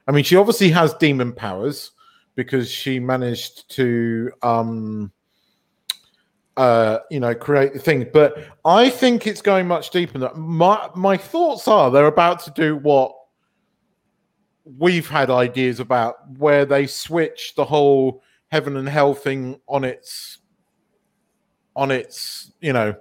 I mean, she obviously has demon powers because she managed to, um, uh, you know, create the thing. But I think it's going much deeper than that. My my thoughts are they're about to do what we've had ideas about, where they switch the whole heaven and hell thing on its on its you know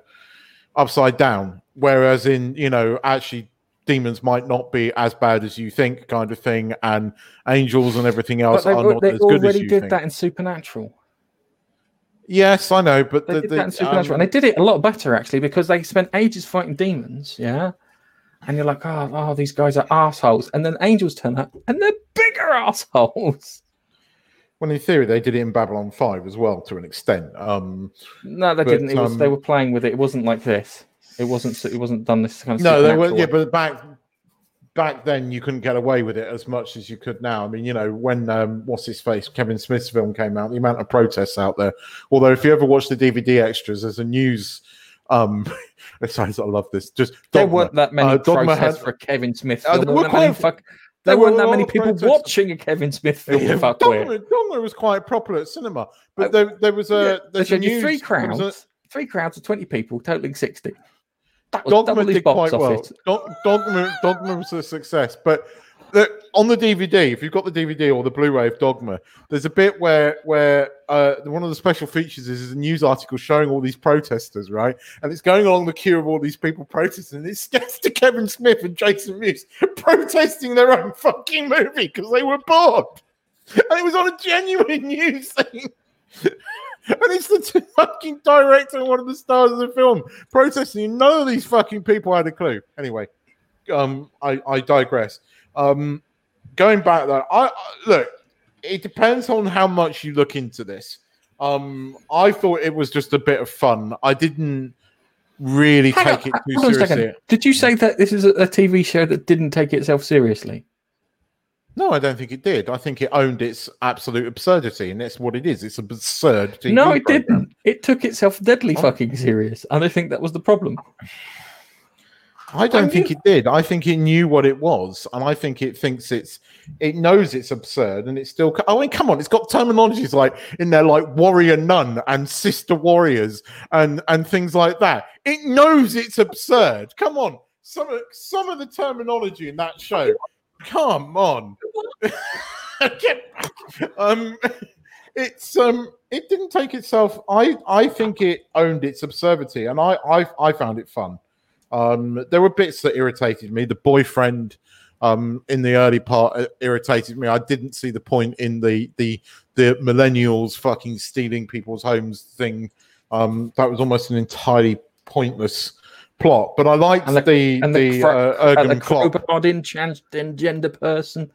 upside down. Whereas in you know actually demons might not be as bad as you think, kind of thing, and angels and everything else they, are not they as good as already you did think. that in Supernatural. Yes, I know, but They the, did the, that in Supernatural, um, and they did it a lot better actually because they spent ages fighting demons. Yeah, and you're like, oh, oh, these guys are assholes, and then angels turn up, and they're bigger assholes. Well, in theory, they did it in Babylon Five as well, to an extent. Um, No, they But, didn't. It was they um, were playing with it. It wasn't like this. It wasn't. It wasn't done this kind of. no, they were. Yeah, but back back then, you couldn't get away with it as much as you could now. I mean, you know, when um, what's his face, Kevin Smith's film came out, the amount of protests out there. Although, if you ever watch the DVD extras, there's a news. Um, [LAUGHS] sorry, I love this. Just there Dogma. weren't that many Uh, Dogma protests had- for Kevin Smith. Uh, there There were weren't that many quite- fuck- there there were weren't a that many people protests. watching a Kevin Smith film. Yeah, fuck Dogma, Dogma was quite popular at cinema, but Uh, there, there was a Yeah, they there's a showed you news, three there a- crowds, three crowds of twenty people, totaling sixty. That was Dogma did quite well. office. Dog- Dogma, Dogma was a success, but the, on the DVD, if you've got the DVD or the Blu-ray of Dogma, there's a bit where where uh, one of the special features is, is a news article showing all these protesters, right? And it's going along the queue of all these people protesting. And it gets to [LAUGHS] Kevin Smith and Jason Mewes protesting their own fucking movie because they were bored, and it was on a genuine [LAUGHS] news thing. And it's the fucking director and one of the stars of the film protesting. None of these fucking people had a clue. Anyway, um, I, I digress. Um, going back though, I, I look. It depends on how much you look into this. Um, I thought it was just a bit of fun. I didn't really Hang take on, it too hold on a seriously. Did you say that this is a, a TV show that didn't take itself seriously? No, I don't think it did. I think it owned its absolute absurdity, and that's what it is. It's absurd. TV no, it program. didn't. It took itself deadly Oh. fucking serious, and I think that was the problem. I don't I think it did. I think it knew what it was, and I think it thinks it's it knows it's absurd, and it's still. I mean, come on, it's got terminologies like in there, like warrior nun and sister warriors, and and things like that. It knows it's absurd. Come on, some of some of the terminology in that show. Come on. [LAUGHS] Um, [LAUGHS] it's um, it didn't take itself. I I think it owned its absurdity, and I I I found it fun. Um, there were bits that irritated me. The boyfriend, um, in the early part uh, irritated me. I didn't see the point in the the the millennials fucking stealing people's homes thing. Um, that was almost an entirely pointless plot. But I liked And the- the and the, the cro- uh, And the Jurgen Klopp. transgender person.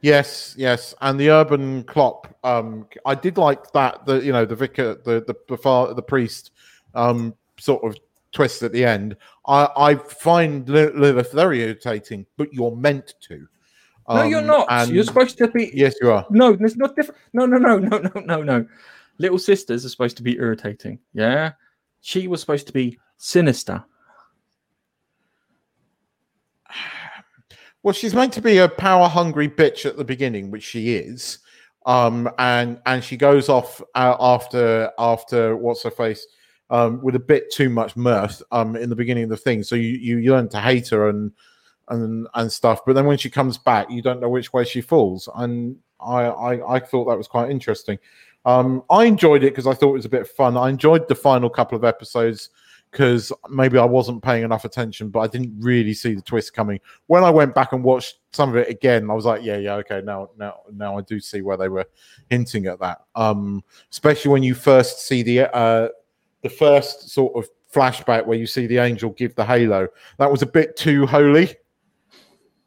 Yes, yes, and the Jurgen Klopp. Um, I did like that. The you know the vicar, the the the, the priest, um, sort of twist at the end. I I find Li- Lilith very irritating, but you're meant to. no, you're Um, not. You're supposed to be. Yes, you are. No, it's not different. No, no, no, no, no, no, no. Little sisters are supposed to be irritating. Yeah, she was supposed to be sinister. Well, she's meant to be a power hungry bitch at the beginning, which she is. Um, and and she goes off uh, after after what's her face um, with a bit too much mirth um, in the beginning of the thing. So you you learn to hate her and and and stuff. But then when she comes back, you don't know which way she falls. And I I, I thought that was quite interesting. Um, I enjoyed it because I thought it was a bit fun. I enjoyed the final couple of episodes because maybe I wasn't paying enough attention, but I didn't really see the twist coming. When I went back and watched some of it again, I was like, yeah, yeah, okay, now, now, now I do see where they were hinting at that. Um, especially when you first see the uh, the first sort of flashback where you see the angel give the halo. That was a bit too holy.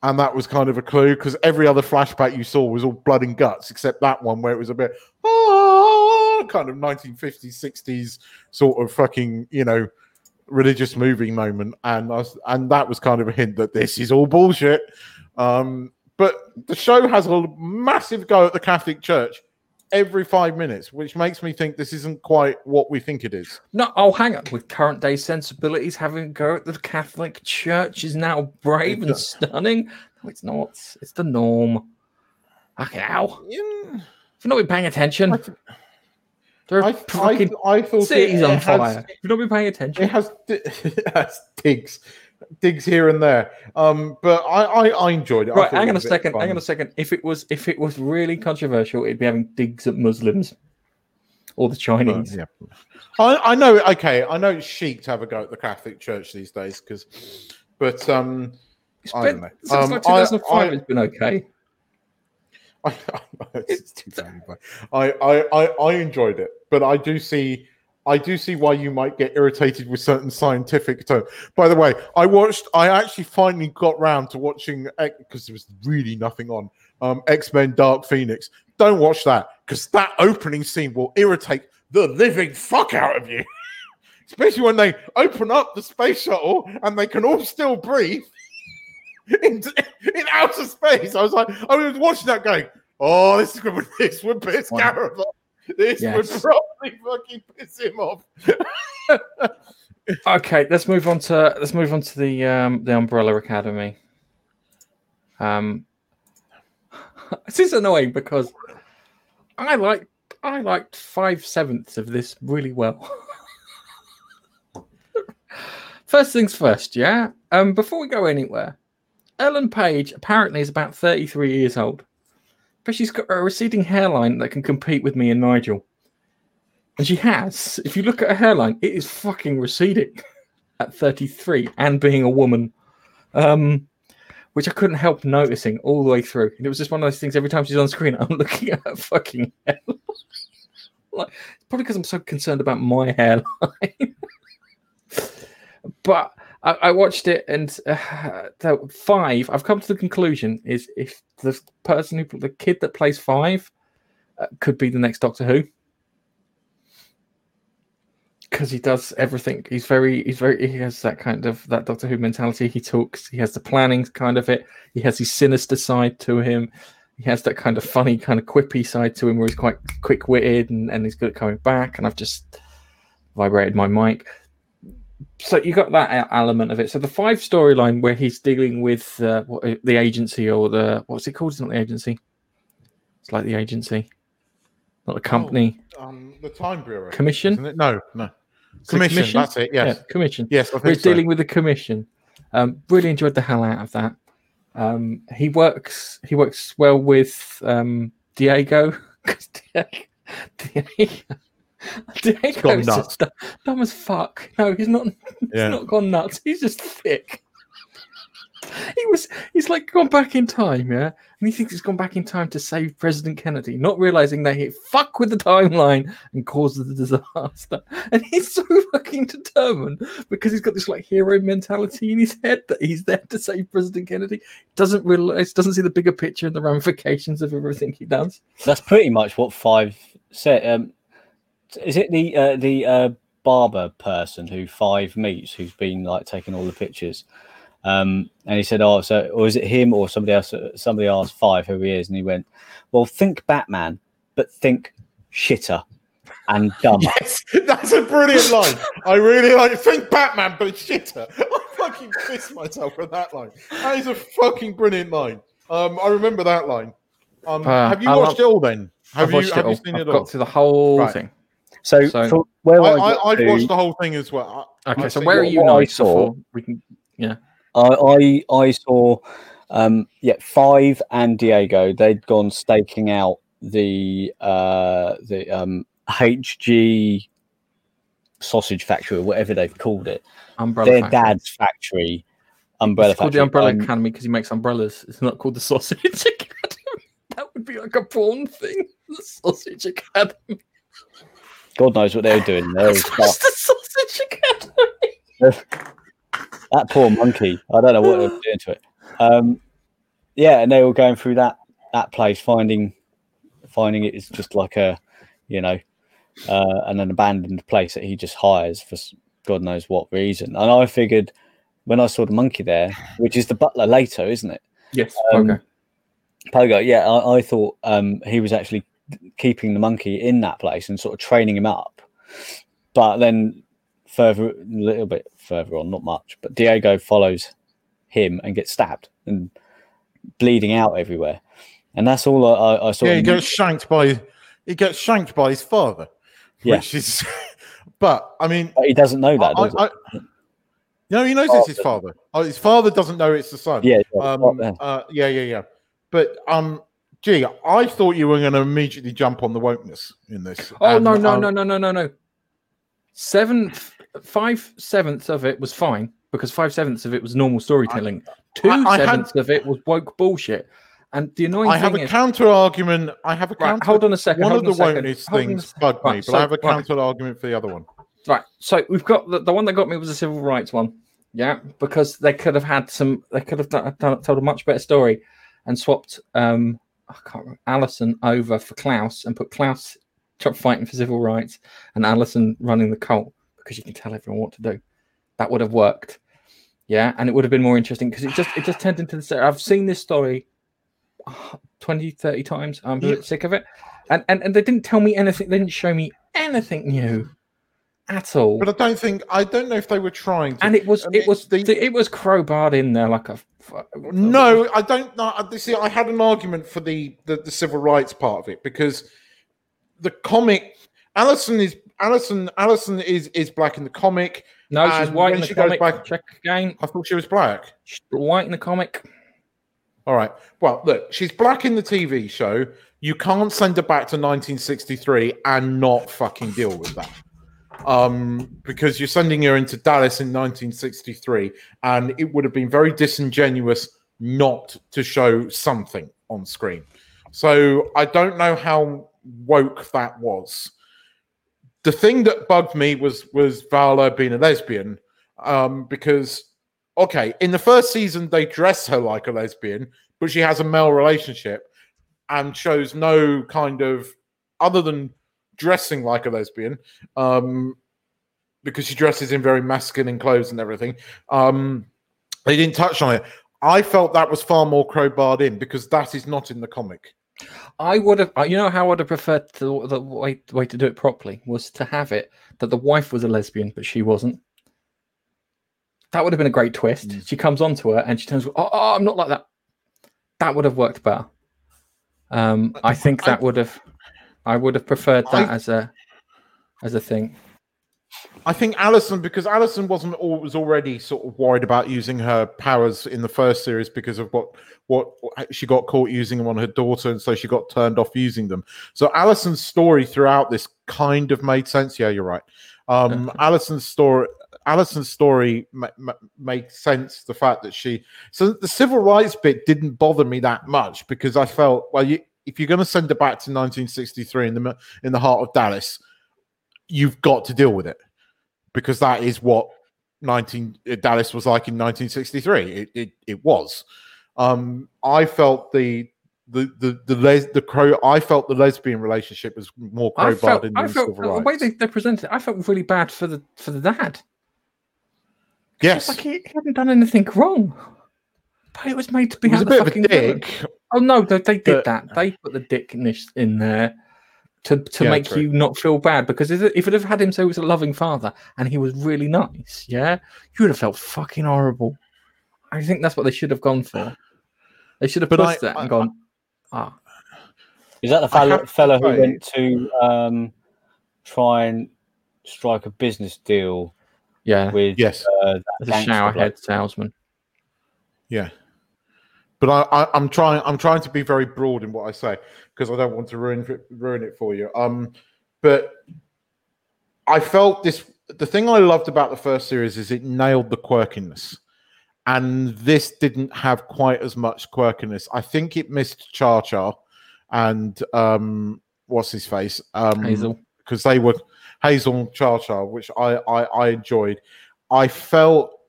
And that was kind of a clue because every other flashback you saw was all blood and guts, except that one where it was a bit ah, kind of 1950s, 60s sort of fucking, you know, religious movie moment. And was, and that was kind of a hint that this is all bullshit. Um, but the show has a massive go at the Catholic Church every five minutes, which makes me think this isn't quite what we think it is. No, oh, hang on. With current day sensibilities, having a go at the Catholic Church is now brave and stunning. No, it's not. It's the norm. Okay, ow. Yeah, If you've not been paying attention, I, th- are I, I, fucking I thought cities it on has- fire. If you've not been paying it attention, has [LAUGHS] it has digs, digs here and there. Um, but I, I, I enjoyed it. I right? Hang on a second. Hang on a second. If it was, if it was really controversial, it'd be having digs at Muslims or the Uh, Chinese. yeah. I, I know. Okay, I know it's chic to have a go at the Catholic Church these days, because, but um, It's I been, don't know. since Um, like 2005, I- it's been okay. [LAUGHS] I, it's too funny, but I, I, I, I enjoyed it, but I do see, I do see why you might get irritated with certain scientific terms. By the way, I watched, I actually finally got round to watching because there was really nothing on um, X Men Dark Phoenix. Don't watch that because that opening scene will irritate the living fuck out of you. [LAUGHS] Especially when they open up the space shuttle and they can all still breathe [LAUGHS] in, in outer space. I was like, I was watching that going, oh, this is gonna this would. Gareth off. [LAUGHS] This Yes. would probably fucking piss him off. [LAUGHS] Okay, let's move on to let's move on to the um, the Umbrella Academy. Um, [LAUGHS] this is annoying because I like I liked five sevenths of this really well. first things first, yeah. Um, before we go anywhere, Ellen Page apparently is about thirty three years old, but she's got a receding hairline that can compete with me and Nigel. And she has. If you look at her hairline, it is fucking receding [LAUGHS] at 33 and being a woman. Um, which I couldn't help noticing all the way through. And it was just one of those things every time she's on screen, [LAUGHS] I'm looking at her fucking hairline. [LAUGHS] like, probably because I'm so concerned about my hairline. but I, I watched it and [SIGHS] uh, five, I've come to the conclusion is if the person who, the kid that plays five uh, could be the next Doctor Who. because he does everything. He's very, he's very, he has that kind of that Doctor Who mentality. He talks, he has the planning kind of it. He has his sinister side to him. He has that kind of funny, kind of quippy side to him where he's quite quick witted and, and he's good at coming back. And I've just vibrated my mic. So you got that element of it. So the five storyline where he's dealing with uh, what, the agency or the what's it called? It's not the agency. It's like the agency, not the company. Um, the Time Bureau. Commission? No, no. Is it Commission, That's it. Yes. Yeah, commission. Yes, I Where think he's so. dealing with the commission. Um, really enjoyed the hell out of that. Um, he works. He works well with um, Diego, [LAUGHS] Diego, [LAUGHS] [LAUGHS] Diego's gone nuts. just dumb, dumb as fuck. No, he's not. He's Yeah. not gone nuts. He's just thick. He was. He's like gone back in time, yeah, and he thinks he's gone back in time to save President Kennedy, not realizing that he fuck with the timeline and caused the disaster. [LAUGHS] And he's so fucking determined because he's got this like hero mentality in his head that he's there to save President Kennedy. Doesn't realize, doesn't see the bigger picture and the ramifications of everything he does. That's pretty much what five said. Um, is it the uh, the uh, barber person who five meets who's been like taking all the pictures? Um, and he said, "Oh, so or is it him or somebody else?" Somebody asked five who he is, and he went, "Well, think Batman, but think shitter and dumber." [LAUGHS] Yes, that's a brilliant line. I really like. Think Batman, but shitter. [LAUGHS] I fucking pissed myself with that line. That is a fucking brilliant line. Um, I remember that line. Um, Uh, have you I watched love- it all then? Have I've you, watched have it you all. seen I've it got all? to the whole Right. thing. So, So- from where I, I, I, I've to- watched the whole thing as well. I- Okay, so seen where are you what I saw- Before we can. I I, I saw um yeah five and Diego they'd gone staking out the uh the um HG sausage factory or whatever they've called it Umbrella. their Factory. dad's factory umbrella It's called factory the Umbrella Um, Academy because he makes umbrellas. It's not called the Sausage [LAUGHS] Academy. that would be like a porn thing. [LAUGHS] The Sausage Academy. God knows what they were doing there [LAUGHS] It's just the Sausage Academy. that poor monkey I don't know what they were doing to it um yeah and they were going through that that place finding finding it is just like a you know uh, and an abandoned place that he just hires for God knows what reason. And I figured when I saw the monkey there, which is the butler later, isn't it? Yes. Um, okay. Pogo, yeah, I, I thought um, he was actually keeping the monkey in that place and sort of training him up. But then further, a little bit further on, not much, but Diego follows him and gets stabbed and bleeding out everywhere. And that's all I, I, I saw. Yeah, he gets shanked by he gets shanked by his father. Yeah. Which is [LAUGHS] but I mean But he doesn't know that. I, does I, no, he knows it's his father. Oh, his father doesn't know it's the son. yeah, yeah, Um, right uh, yeah, yeah, yeah. But um, gee, I thought you were going to immediately jump on the wokeness in this. Oh no no no no no no no. Seventh, five sevenths of it was fine because five sevenths of it was normal storytelling. Two I- I had- sevenths of it was woke bullshit. And the annoying I have a is, counter argument. I have a right, counter. hold on a second. One of the wokeness hold on a things sec- bugged me, right, but so- I have a right. counter argument for the other one. Right. So we've got the, the one that got me was the civil rights one. Yeah, because they could have had some. They could have done, done, told a much better story, and swapped um I can't remember, Allison over for Klaus and put Klaus fighting for civil rights and Allison running the cult because you can tell everyone what to do. That would have worked. Yeah, and it would have been more interesting because it just it just turned into the. I've seen this story uh, 20, 30 times. I'm a Yeah. bit sick of it, and, and and they didn't tell me anything. They didn't show me anything new at all. But I don't think I don't know if they were trying to. and it was I mean, it was the- it was crowbarred in there like a. No, I don't know. I- See, I had an argument for the, the the civil rights part of it because the comic Allison is Allison Allison is is black in the comic. no she's white in the comic back- check again I thought she was black. She's white in the comic All right. Well, look, she's black in the TV show. You can't send her back to 1963 and not fucking deal with that. Um, because you're sending her into Dallas in 1963, and it would have been very disingenuous not to show something on screen. So I don't know how woke that was. The thing that bugged me was was Vanya being a lesbian, um, because okay, in the first season they dress her like a lesbian, but she has a male relationship and shows no kind of other than dressing like a lesbian, um, because she dresses in very masculine clothes and everything. Um, they didn't touch on it. I felt that was far more crowbarred in because that is not in the comic. I would have, uh, you know, how I would have preferred to, the way, way to do it properly was to have it that the wife was a lesbian, but she wasn't. That would have been a great twist. Mm. She comes onto her and she turns, oh, oh, I'm not like that. That would have worked better. Um, I think I- that would have, I would have preferred that I- as a, as a thing. I think Allison, because Allison wasn't was already sort of worried about using her powers in the first series because of what what she got caught using them on her daughter, and so she got turned off using them. So Allison's story throughout this kind of made sense. Yeah, you're right. Um, Okay. Allison's story. Allison's story ma- ma- made sense. The fact that she so the civil rights bit didn't bother me that much because I felt well, you, if you're going to send it back to 1963 in the in the heart of Dallas, you've got to deal with it because that is what 19 uh, Dallas was like in 1963. It it, it was. Um, I felt the the the the les- the crow. I felt the lesbian relationship was more I crowbarred in I the felt civil the way they, they presented it, I felt really bad for the for the dad. yes, Like he, he hadn't done anything wrong. But it was made to be he was a bit of a dick. Oh no, they, they did But- that. They put the dickness in there to to Yeah, make true. you not feel bad. Because if it, if it had had him say he was a loving father and he was really nice, yeah, you would have felt fucking horrible. I think that's what they should have gone for. They should have But pushed I- that I- and gone, ah, Is that the I fellow, fellow who went to um, try and strike a business deal yeah, with Yes, uh, that a gangster shower head salesman. yeah. But I, I, I'm trying. I'm trying to be very broad in what I say because I don't want to ruin it- ruin it for you. Um, but I felt this. The thing I loved about the first series is it nailed the quirkiness, and this didn't have quite as much quirkiness. I think it missed Cha-Cha and um, what's his face um, Hazel. because they were Hazel Cha-Cha, which I, I I enjoyed. I felt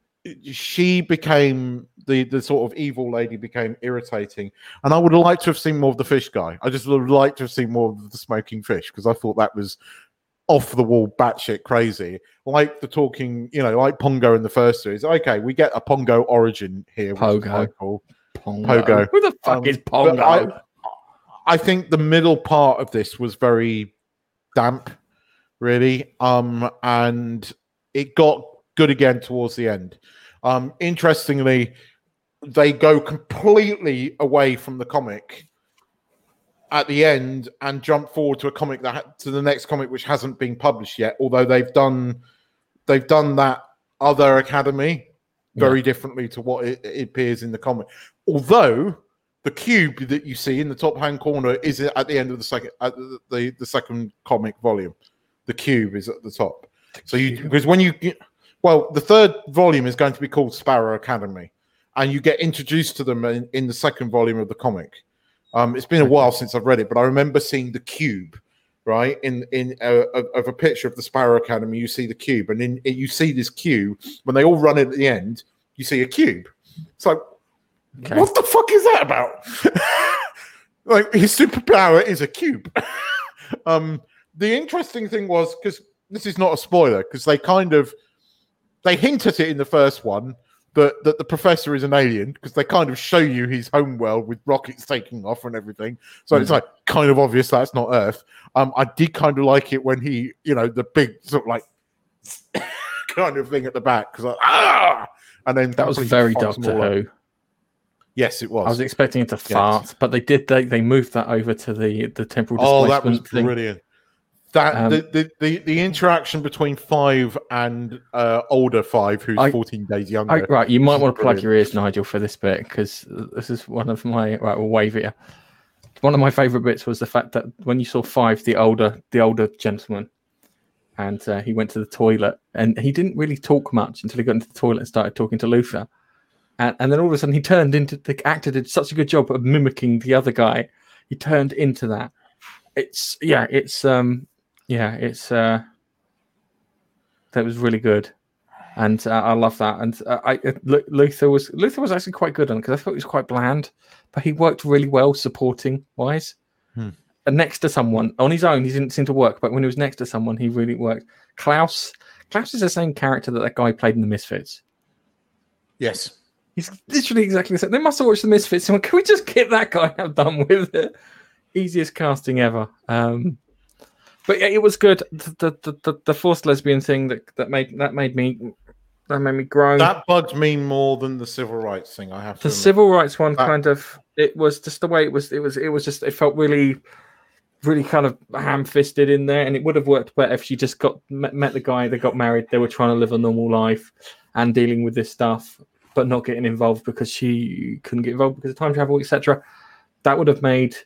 she became the the sort of evil lady became irritating, and I would have liked to have seen more of the fish guy. I just would have liked to have seen more of the smoking fish because I thought that was off the wall, batshit crazy. Like the talking, you know, like Pongo in the first series. Okay, we get a Pongo origin here, Pogo. Pongo. Pogo. Who the fuck Um, is Pongo? I, I think the middle part of this was very damp, really, um, and it got good again towards the end. Um, interestingly, they go completely away from the comic at the end and jump forward to a comic that to the next comic which hasn't been published yet. Although they've done they've done that other academy very differently to what it, it appears in the comic. Although the cube that you see in the top hand corner is at the end of the second at the, the, the second comic volume. The cube is at the top. So you because when you well, the third volume is going to be called Sparrow Academy, and you get introduced to them in, in the second volume of the comic. Um, it's been a while since I've read it, but I remember seeing the cube, right in in uh, of, of a picture of the Sparrow Academy. You see the cube, and then you see this cube when they all run in at the end. You see a cube. It's like, Okay. what the fuck is that about? [LAUGHS] like his superpower is a cube. [LAUGHS] um, the interesting thing was because this is not a spoiler because they kind of they hint at it in the first one that that the professor is an alien because they kind of show you his home world with rockets taking off and everything. So it's Mhm. like kind of obvious that's not Earth. Um, I did kind of like it when he, you know, the big sort of like [COUGHS] kind of thing at the back because ah, and then that was very Doctor. Who. Yes, it was. I was expecting it to fart, but they did. They, they moved that over to the the temporal Oh, that was thing. That Um, the, the, the the interaction between five and uh, older five, who's I- fourteen days younger. I, right, you might want to plug your ears, Nigel, for this bit because this is one of my right. We'll wave here. One of my favourite bits was the fact that when you saw five, the older the older gentleman, and uh, he went to the toilet, and he didn't really talk much until he got into the toilet and started talking to Luther, and, and then all of a sudden he turned into the actor did such a good job of mimicking the other guy. He turned into that. It's yeah, it's um yeah, it's uh that was really good and uh, I love that. And uh, I Luther was Luther was actually quite good on because I thought he was quite bland, but he worked really well supporting wise. Hmm. next to someone on his own, he didn't seem to work, but when he was next to someone, he really worked. Klaus, Klaus is the same character that that guy played in the Misfits. Yes. He's literally exactly the same. They must have watched the Misfits and [LAUGHS] went, can we just get that guy out [LAUGHS] done with it? Easiest casting ever. Um, but yeah, it was good. The the, the, the forced lesbian thing that, that made that made me that made me groan. That bugged me more than the civil rights thing. I have to. the civil rights one That- kind of it was just the way it was. It was it was just it felt really really kind of ham-fisted in there, and it would have worked better if she just got met, met the guy. They got married. They were trying to live a normal life and dealing with this stuff, but not getting involved because she couldn't get involved because of time travel, etc. That would have made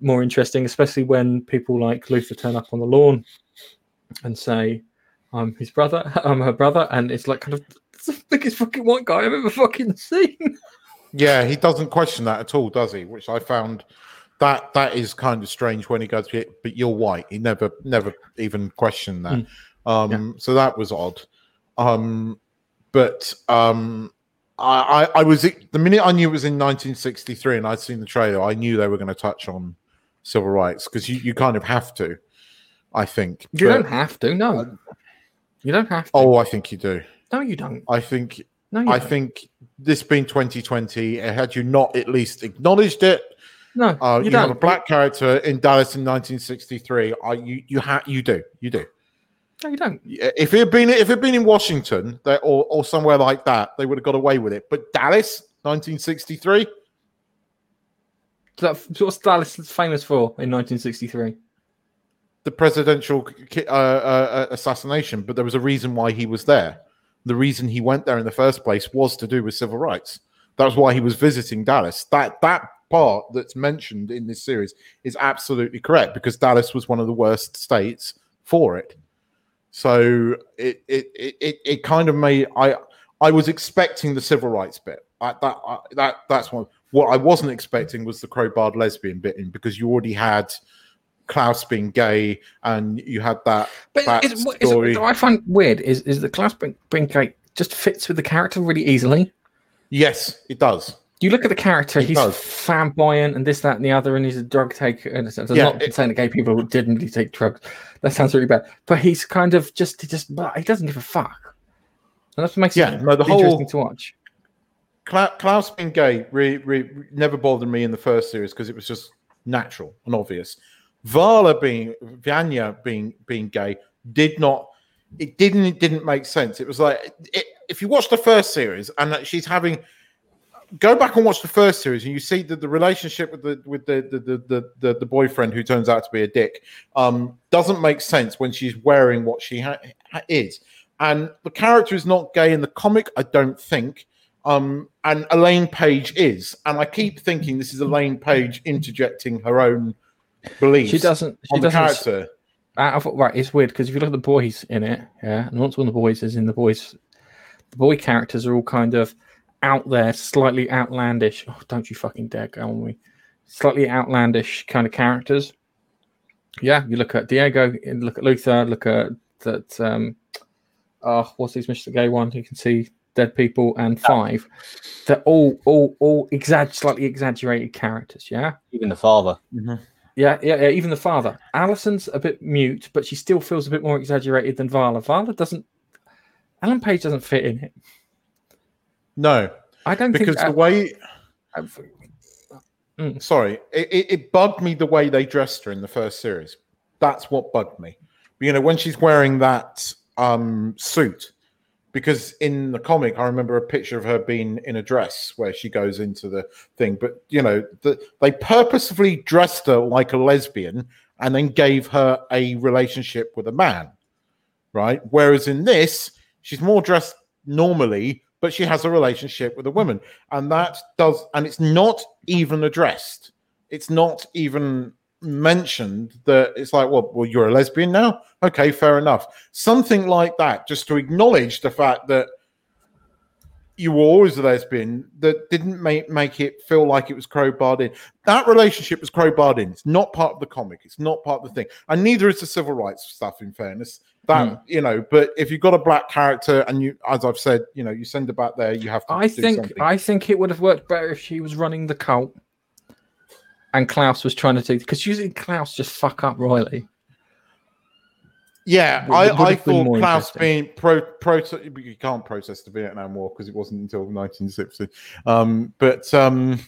more interesting, especially when people like Luther turn up on the lawn and say, "I'm his brother. [LAUGHS] I'm her brother," and it's like kind of it's [LAUGHS] the biggest fucking white guy I've ever fucking seen. [LAUGHS] Yeah, he doesn't question that at all, does he? Which I found that that is kind of strange when he goes, "But you're white." He never, never even questioned that. Um, So that was odd. Um, but um, I, I, I was the minute I knew it was in 1963 and I'd seen the trailer, I knew they were going to touch on civil rights because you, you kind of have to. I think You But- don't have to. No, you don't have to. Oh, I think you do. no, you don't. I think No, you I don't. think this being 2020, had you not at least acknowledged it, no. uh, you, you, have a black character in Dallas in 1963. I, you you ha- you do you do. No, you don't. If it had been if it had been in Washington they, or or somewhere like that, they would have got away with it. But Dallas, 1963, That, what's Dallas famous for in 1963? the presidential uh, uh, assassination. But there was a reason why he was there. The reason he went there in the first place was to do with civil rights. That's why he was visiting Dallas. That that part that's mentioned in this series is absolutely correct because Dallas was one of the worst states for it. So it it it, it, kind of made I I was expecting the civil rights bit. I, that I, that that's what what I wasn't expecting was the crowbarred lesbian bit in because you already had Klaus being gay and you had that But that story. what I find weird is is that Klaus Brink- Brinkgate just fits with the character really easily. Yes, it does. You look at the character; It he's does. flamboyant and this, that, and the other, and he's a drug taker. And it's Yeah, not it- saying that gay people didn't really take drugs. That sounds really bad. But he's kind of just he just but he doesn't give a fuck, and that's what makes Yeah, it no, the interesting whole- to watch. Kla- Klaus being gay really, really never bothered me in the first series because it was just natural and obvious. Vala being Vanya being being gay did not. It didn't. It didn't make sense. It was like it, if you watch the first series and that she's having. Go back and watch the first series, and you see that the relationship with the with the the the, the, the, boyfriend who turns out to be a dick um, doesn't make sense when she's wearing what she ha- is. And the character is not gay in the comic, I don't think. Um, and Elaine Page is, and I keep thinking this is Elaine Page interjecting her own beliefs She doesn't. She on the doesn't. character. I, I thought, right, it's weird because if you look at the boys in it, yeah, and once one of the boys is in the boys, the boy characters are all kind of out there, slightly outlandish. Oh, don't you fucking dare go on me. Slightly outlandish kind of characters. Yeah, you look at Diego, look at Luther, look at that. Um, oh, what's his Mr. Gay one? You can see dead people and five. They're all, all, all exag- slightly exaggerated characters. Yeah. Even the father. Yeah, yeah, yeah. Even the father, Allison's a bit mute, but she still feels a bit more exaggerated than Vala. Vala doesn't. Alan Page doesn't fit in it. No, I don't because think. the way uh, uh, sorry, it, it, it bugged me the way they dressed her in the first series. That's what bugged me. You know, when she's wearing that um, suit, because in the comic, I remember a picture of her being in a dress where she goes into the thing. But you know, the, they purposefully dressed her like a lesbian and then gave her a relationship with a man, right? Whereas in this, she's more dressed normally, but she has a relationship with a woman, and that does, and it's not even addressed. It's not even mentioned that it's like, well, well, you're a lesbian now. Okay, fair enough. Something like that, just to acknowledge the fact that you were always a lesbian. That didn't make make it feel like it was crowbarred in. That relationship was crowbarred in. It's not part of the comic. It's not part of the thing, and neither is the civil rights stuff. In fairness, that Hmm. you know, but if you've got a black character and you, as I've said, you know, you send her back there, you have to. I think something. I think it would have worked better if she was running the cult. And Klaus was trying to do because usually Klaus just fuck up royally. Yeah, I, I thought Klaus being pro, pro you can't process the Vietnam War because it wasn't until 1960. Um, but um,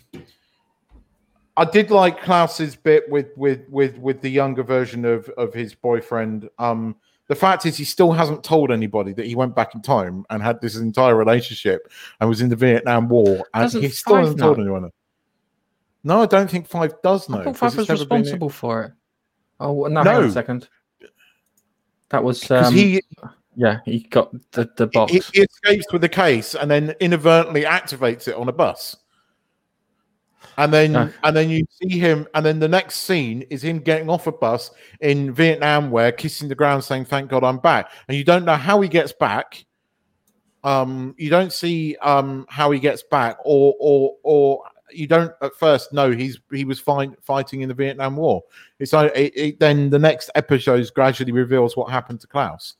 I did like Klaus's bit with with with with the younger version of of his boyfriend. Um, the fact is, he still hasn't told anybody that he went back in time and had this entire relationship and was in the Vietnam War, and Doesn't he still hasn't told anyone. No, I don't think Five does know. I thought Five was been- responsible for it. Oh no, No. a second. That was um, he yeah, he got the the box. He, he escapes with the case and then inadvertently activates it on a bus. And then Ah. and then you see him, and then the next scene is him getting off a bus in Vietnam where kissing the ground saying, Thank God I'm back. And you don't know how he gets back. Um, you don't see um how he gets back, or or or you don't at first know he's he was fine fighting in the Vietnam War. It's it, it, then the next episode gradually reveals what happened to Klaus.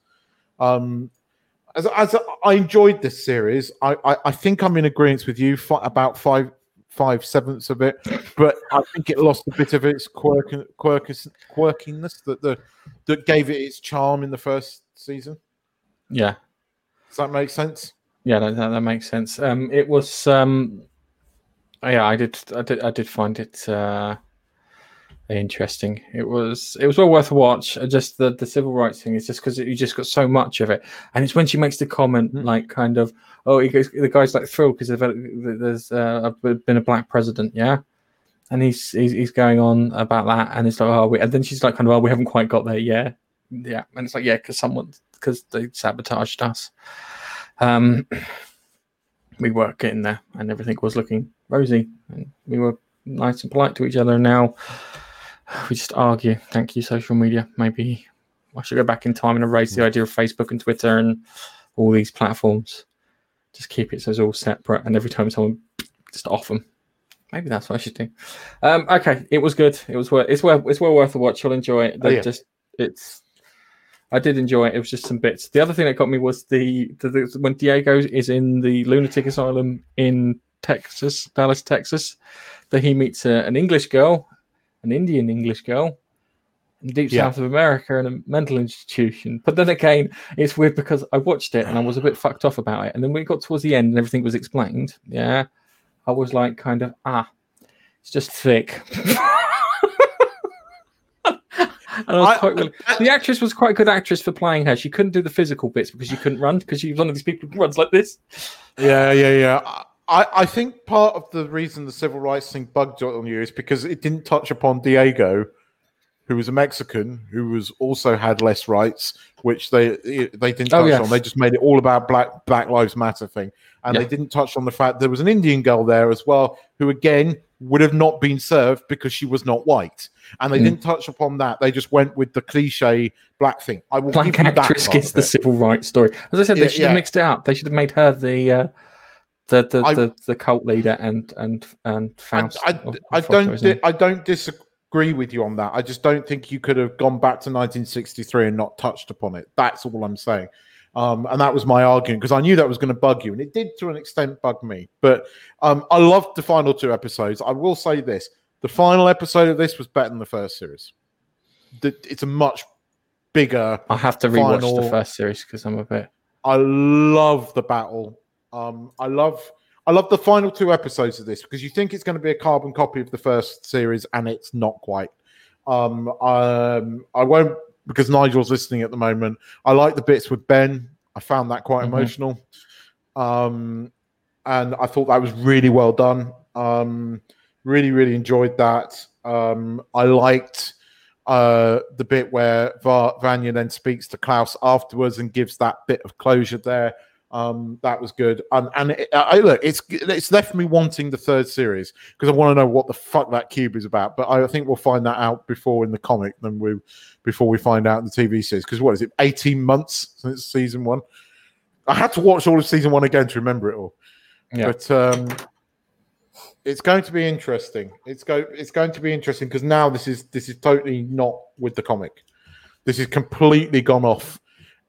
Um, as, as I enjoyed this series, I, I, I think I'm in agreement with you fi- about five five sevenths of it, but I think it lost a bit of its quirk, quirk quirkiness that the that gave it its charm in the first season. yeah, Does that make sense? yeah, that, that, that makes sense. Um, it was um, yeah, I did, I did, I did find it uh interesting. It was, it was well worth a watch. Just the the civil rights thing is just because you just got so much of it, and it's when she makes the comment Mm. like kind of, oh, he goes, the guy's like thrilled because there's uh, been a black president, yeah. And he's, he's he's going on about that, and it's like, oh, we, and then she's like, kind of, oh, we haven't quite got there, yeah, yeah, and it's like, yeah, because someone, because they sabotaged us. Um, we were getting there, and everything was looking rosy, and we were nice and polite to each other. And now we just argue. Thank you, social media. Maybe I should go back in time and erase the idea of Facebook and Twitter and all these platforms. Just keep it so it's all separate, and every time someone just off them. Maybe that's what I should do. Um, okay, it was good. It was worth. It's well. It's well worth a watch. You'll enjoy it. Oh, yeah. Just it's. I did enjoy it. It was just some bits. The other thing that got me was the, the, the when Diego is in the lunatic asylum in Texas, Dallas, Texas, that he meets a, an English girl, an Indian English girl, in deep Yeah. south of America in a mental institution. But then again, it's weird because I watched it and I was a bit fucked off about it. And then when it got towards the end and everything was explained, yeah, I was like, kind of, ah, it's just thick. [LAUGHS] and I was I- quite willing. The actress was quite a good actress for playing her. She couldn't do the physical bits because she couldn't run because she was one of these people who runs like this. Yeah, yeah, yeah. I, I think part of the reason the civil rights thing bugged on you is because it didn't touch upon Diego, who was a Mexican, who was also had less rights, which they they didn't Oh, touch yeah. on. They just made it all about Black Black Lives Matter thing, and Yeah. they didn't touch on the fact there was an Indian girl there as well, who again would have not been served because she was not white, and they Mm. didn't touch upon that. They just went with the cliche black thing. I will Black give you that actress gets the civil rights story. As I said, they Yeah, should have mixed it up. They should have made her the uh, the the, I- the the cult leader and and and Faust. I, I or don't di- I don't disagree with you on that. I just don't think you could have gone back to 1963 and not touched upon it. That's all I'm saying. Um, and that was my argument because I knew that was going to bug you, and it did to an extent bug me. But um, I loved the final two episodes. I will say this: the final episode of this was better than the first series. It's a much bigger. I have to rewatch final- the first series because I'm a bit. I love the battle. Um, I love I love the final two episodes of this because you think it's going to be a carbon copy of the first series, and it's not quite. Um, um, I won't because Nigel's listening at the moment. I like the bits with Ben. I found that quite Mhm. emotional. Um, and I thought that was really well done. Um, really, really enjoyed that. Um, I liked uh, the bit where Va- Vanya then speaks to Klaus afterwards and gives that bit of closure there. Um, that was good. And and it, I, look, it's it's left me wanting the third series because I want to know what the fuck that cube is about. But I think we'll find that out before in the comic than we before we find out in the TV series. Because what is it? Eighteen months since season one. I had to watch all of season one again to remember it all. Yeah. But um, it's going to be interesting. It's go. It's going to be interesting because now this is this is totally not with the comic. This is completely gone off.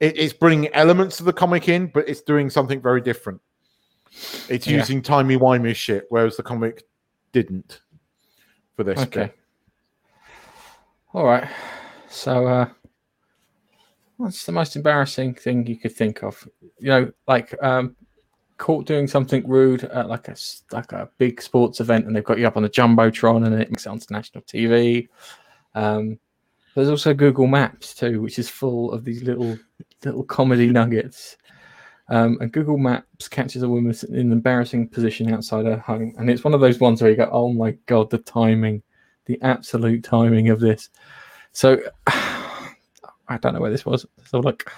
It, it's bringing elements of the comic in, but it's doing something very different. It's Yeah. using timey wimey shit, whereas the comic didn't. for this. Okay. bit. All right. So, uh, what's the most embarrassing thing you could think of? You know, like um, caught doing something rude at like a like a big sports event, and they've got you up on the jumbotron, and it makes it onto national TV. Um, there's also Google Maps too, which is full of these little little comedy nuggets. Um, and Google Maps catches a woman in an embarrassing position outside her home, and it's one of those ones where you go, "Oh my god, the timing, the absolute timing of this." So [SIGHS] I don't know where this was. So look,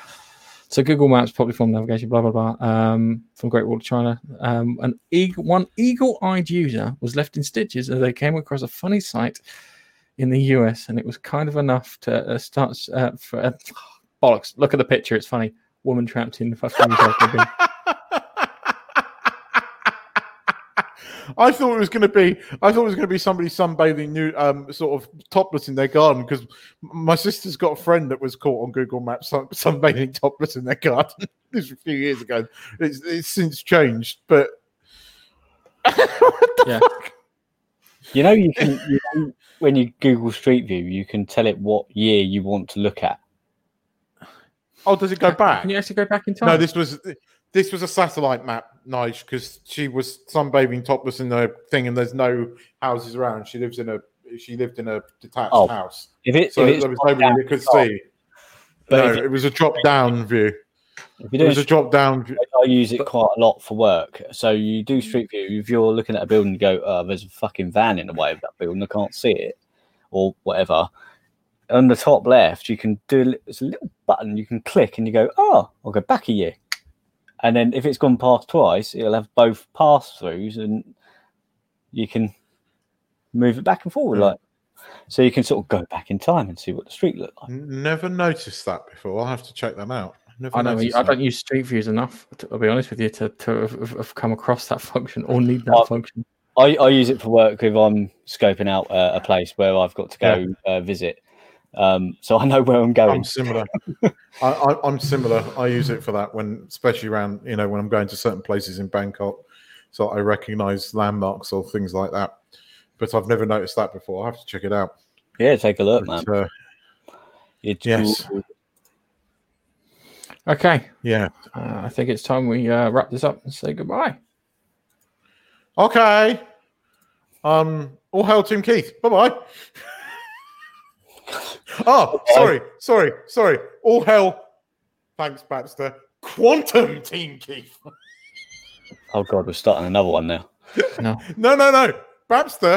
so Google Maps, probably form navigation, blah blah blah, um, from Great Wall of China. Um, an eagle, one eagle-eyed user was left in stitches as they came across a funny sight in the US, and it was kind of enough to uh, start uh, for uh, bollocks. Look at the picture; it's funny. Woman trapped in fucking. [LAUGHS] I thought it was going to be. I thought it was going to be somebody sunbathing, new, um, sort of topless in their garden. Because my sister's got a friend that was caught on Google Maps sun, sunbathing [LAUGHS] topless in their garden. [LAUGHS] this was a few years ago. It's, it's since changed, but Yeah. You know, you can you know, when you Google Street View, you can tell it what year you want to look at. Oh, does it go back? Can you actually go back in time? No, this was this was a satellite map, Nige, because she was sunbathing topless in the thing, and there's no houses around. She lives in a she lived in a detached Oh, house, If it, so if there was nobody down, that could top, see. But no, it, it was a drop down [LAUGHS] view. if It you're was a drop down view. I use it quite a lot for work. So you do Street View. If you're looking at a building, you go, "Oh, there's a fucking van in the way of that building. I can't see it," or whatever. On the top left, you can do. a It's a little button you can click, and you go, "Oh, I'll go back a year." And then if it's gone past twice, it'll have both pass throughs, and you can move it back and forward, Yeah. like so. You can sort of go back in time and see what the street looked like. Never noticed that before. I'll have to check that out. Never I know. I that. don't use Street Views enough. To, I'll be honest with you to, to have, have- have come across that function or need that Oh, function. I, I use it for work if I'm scoping out uh, a place where I've got to go uh, visit. Um, so I know where I'm going. I'm similar. I, I, I'm similar. I use it for that when, especially around, you know, when I'm going to certain places in Bangkok, so I recognise landmarks or things like that. But I've never noticed that before. I have to check it out. Yeah, take a look, man. But, uh, It's Yes. cool. Okay, yeah. uh, I think it's time we uh, wrap this up and say goodbye. Okay. Um. All hail Team Keith. Bye bye. [LAUGHS] oh, sorry, sorry, sorry. All hell. Thanks, Baxter. Quantum Team Keith. Oh god, we're starting another one now. No. No, no, no. Baxter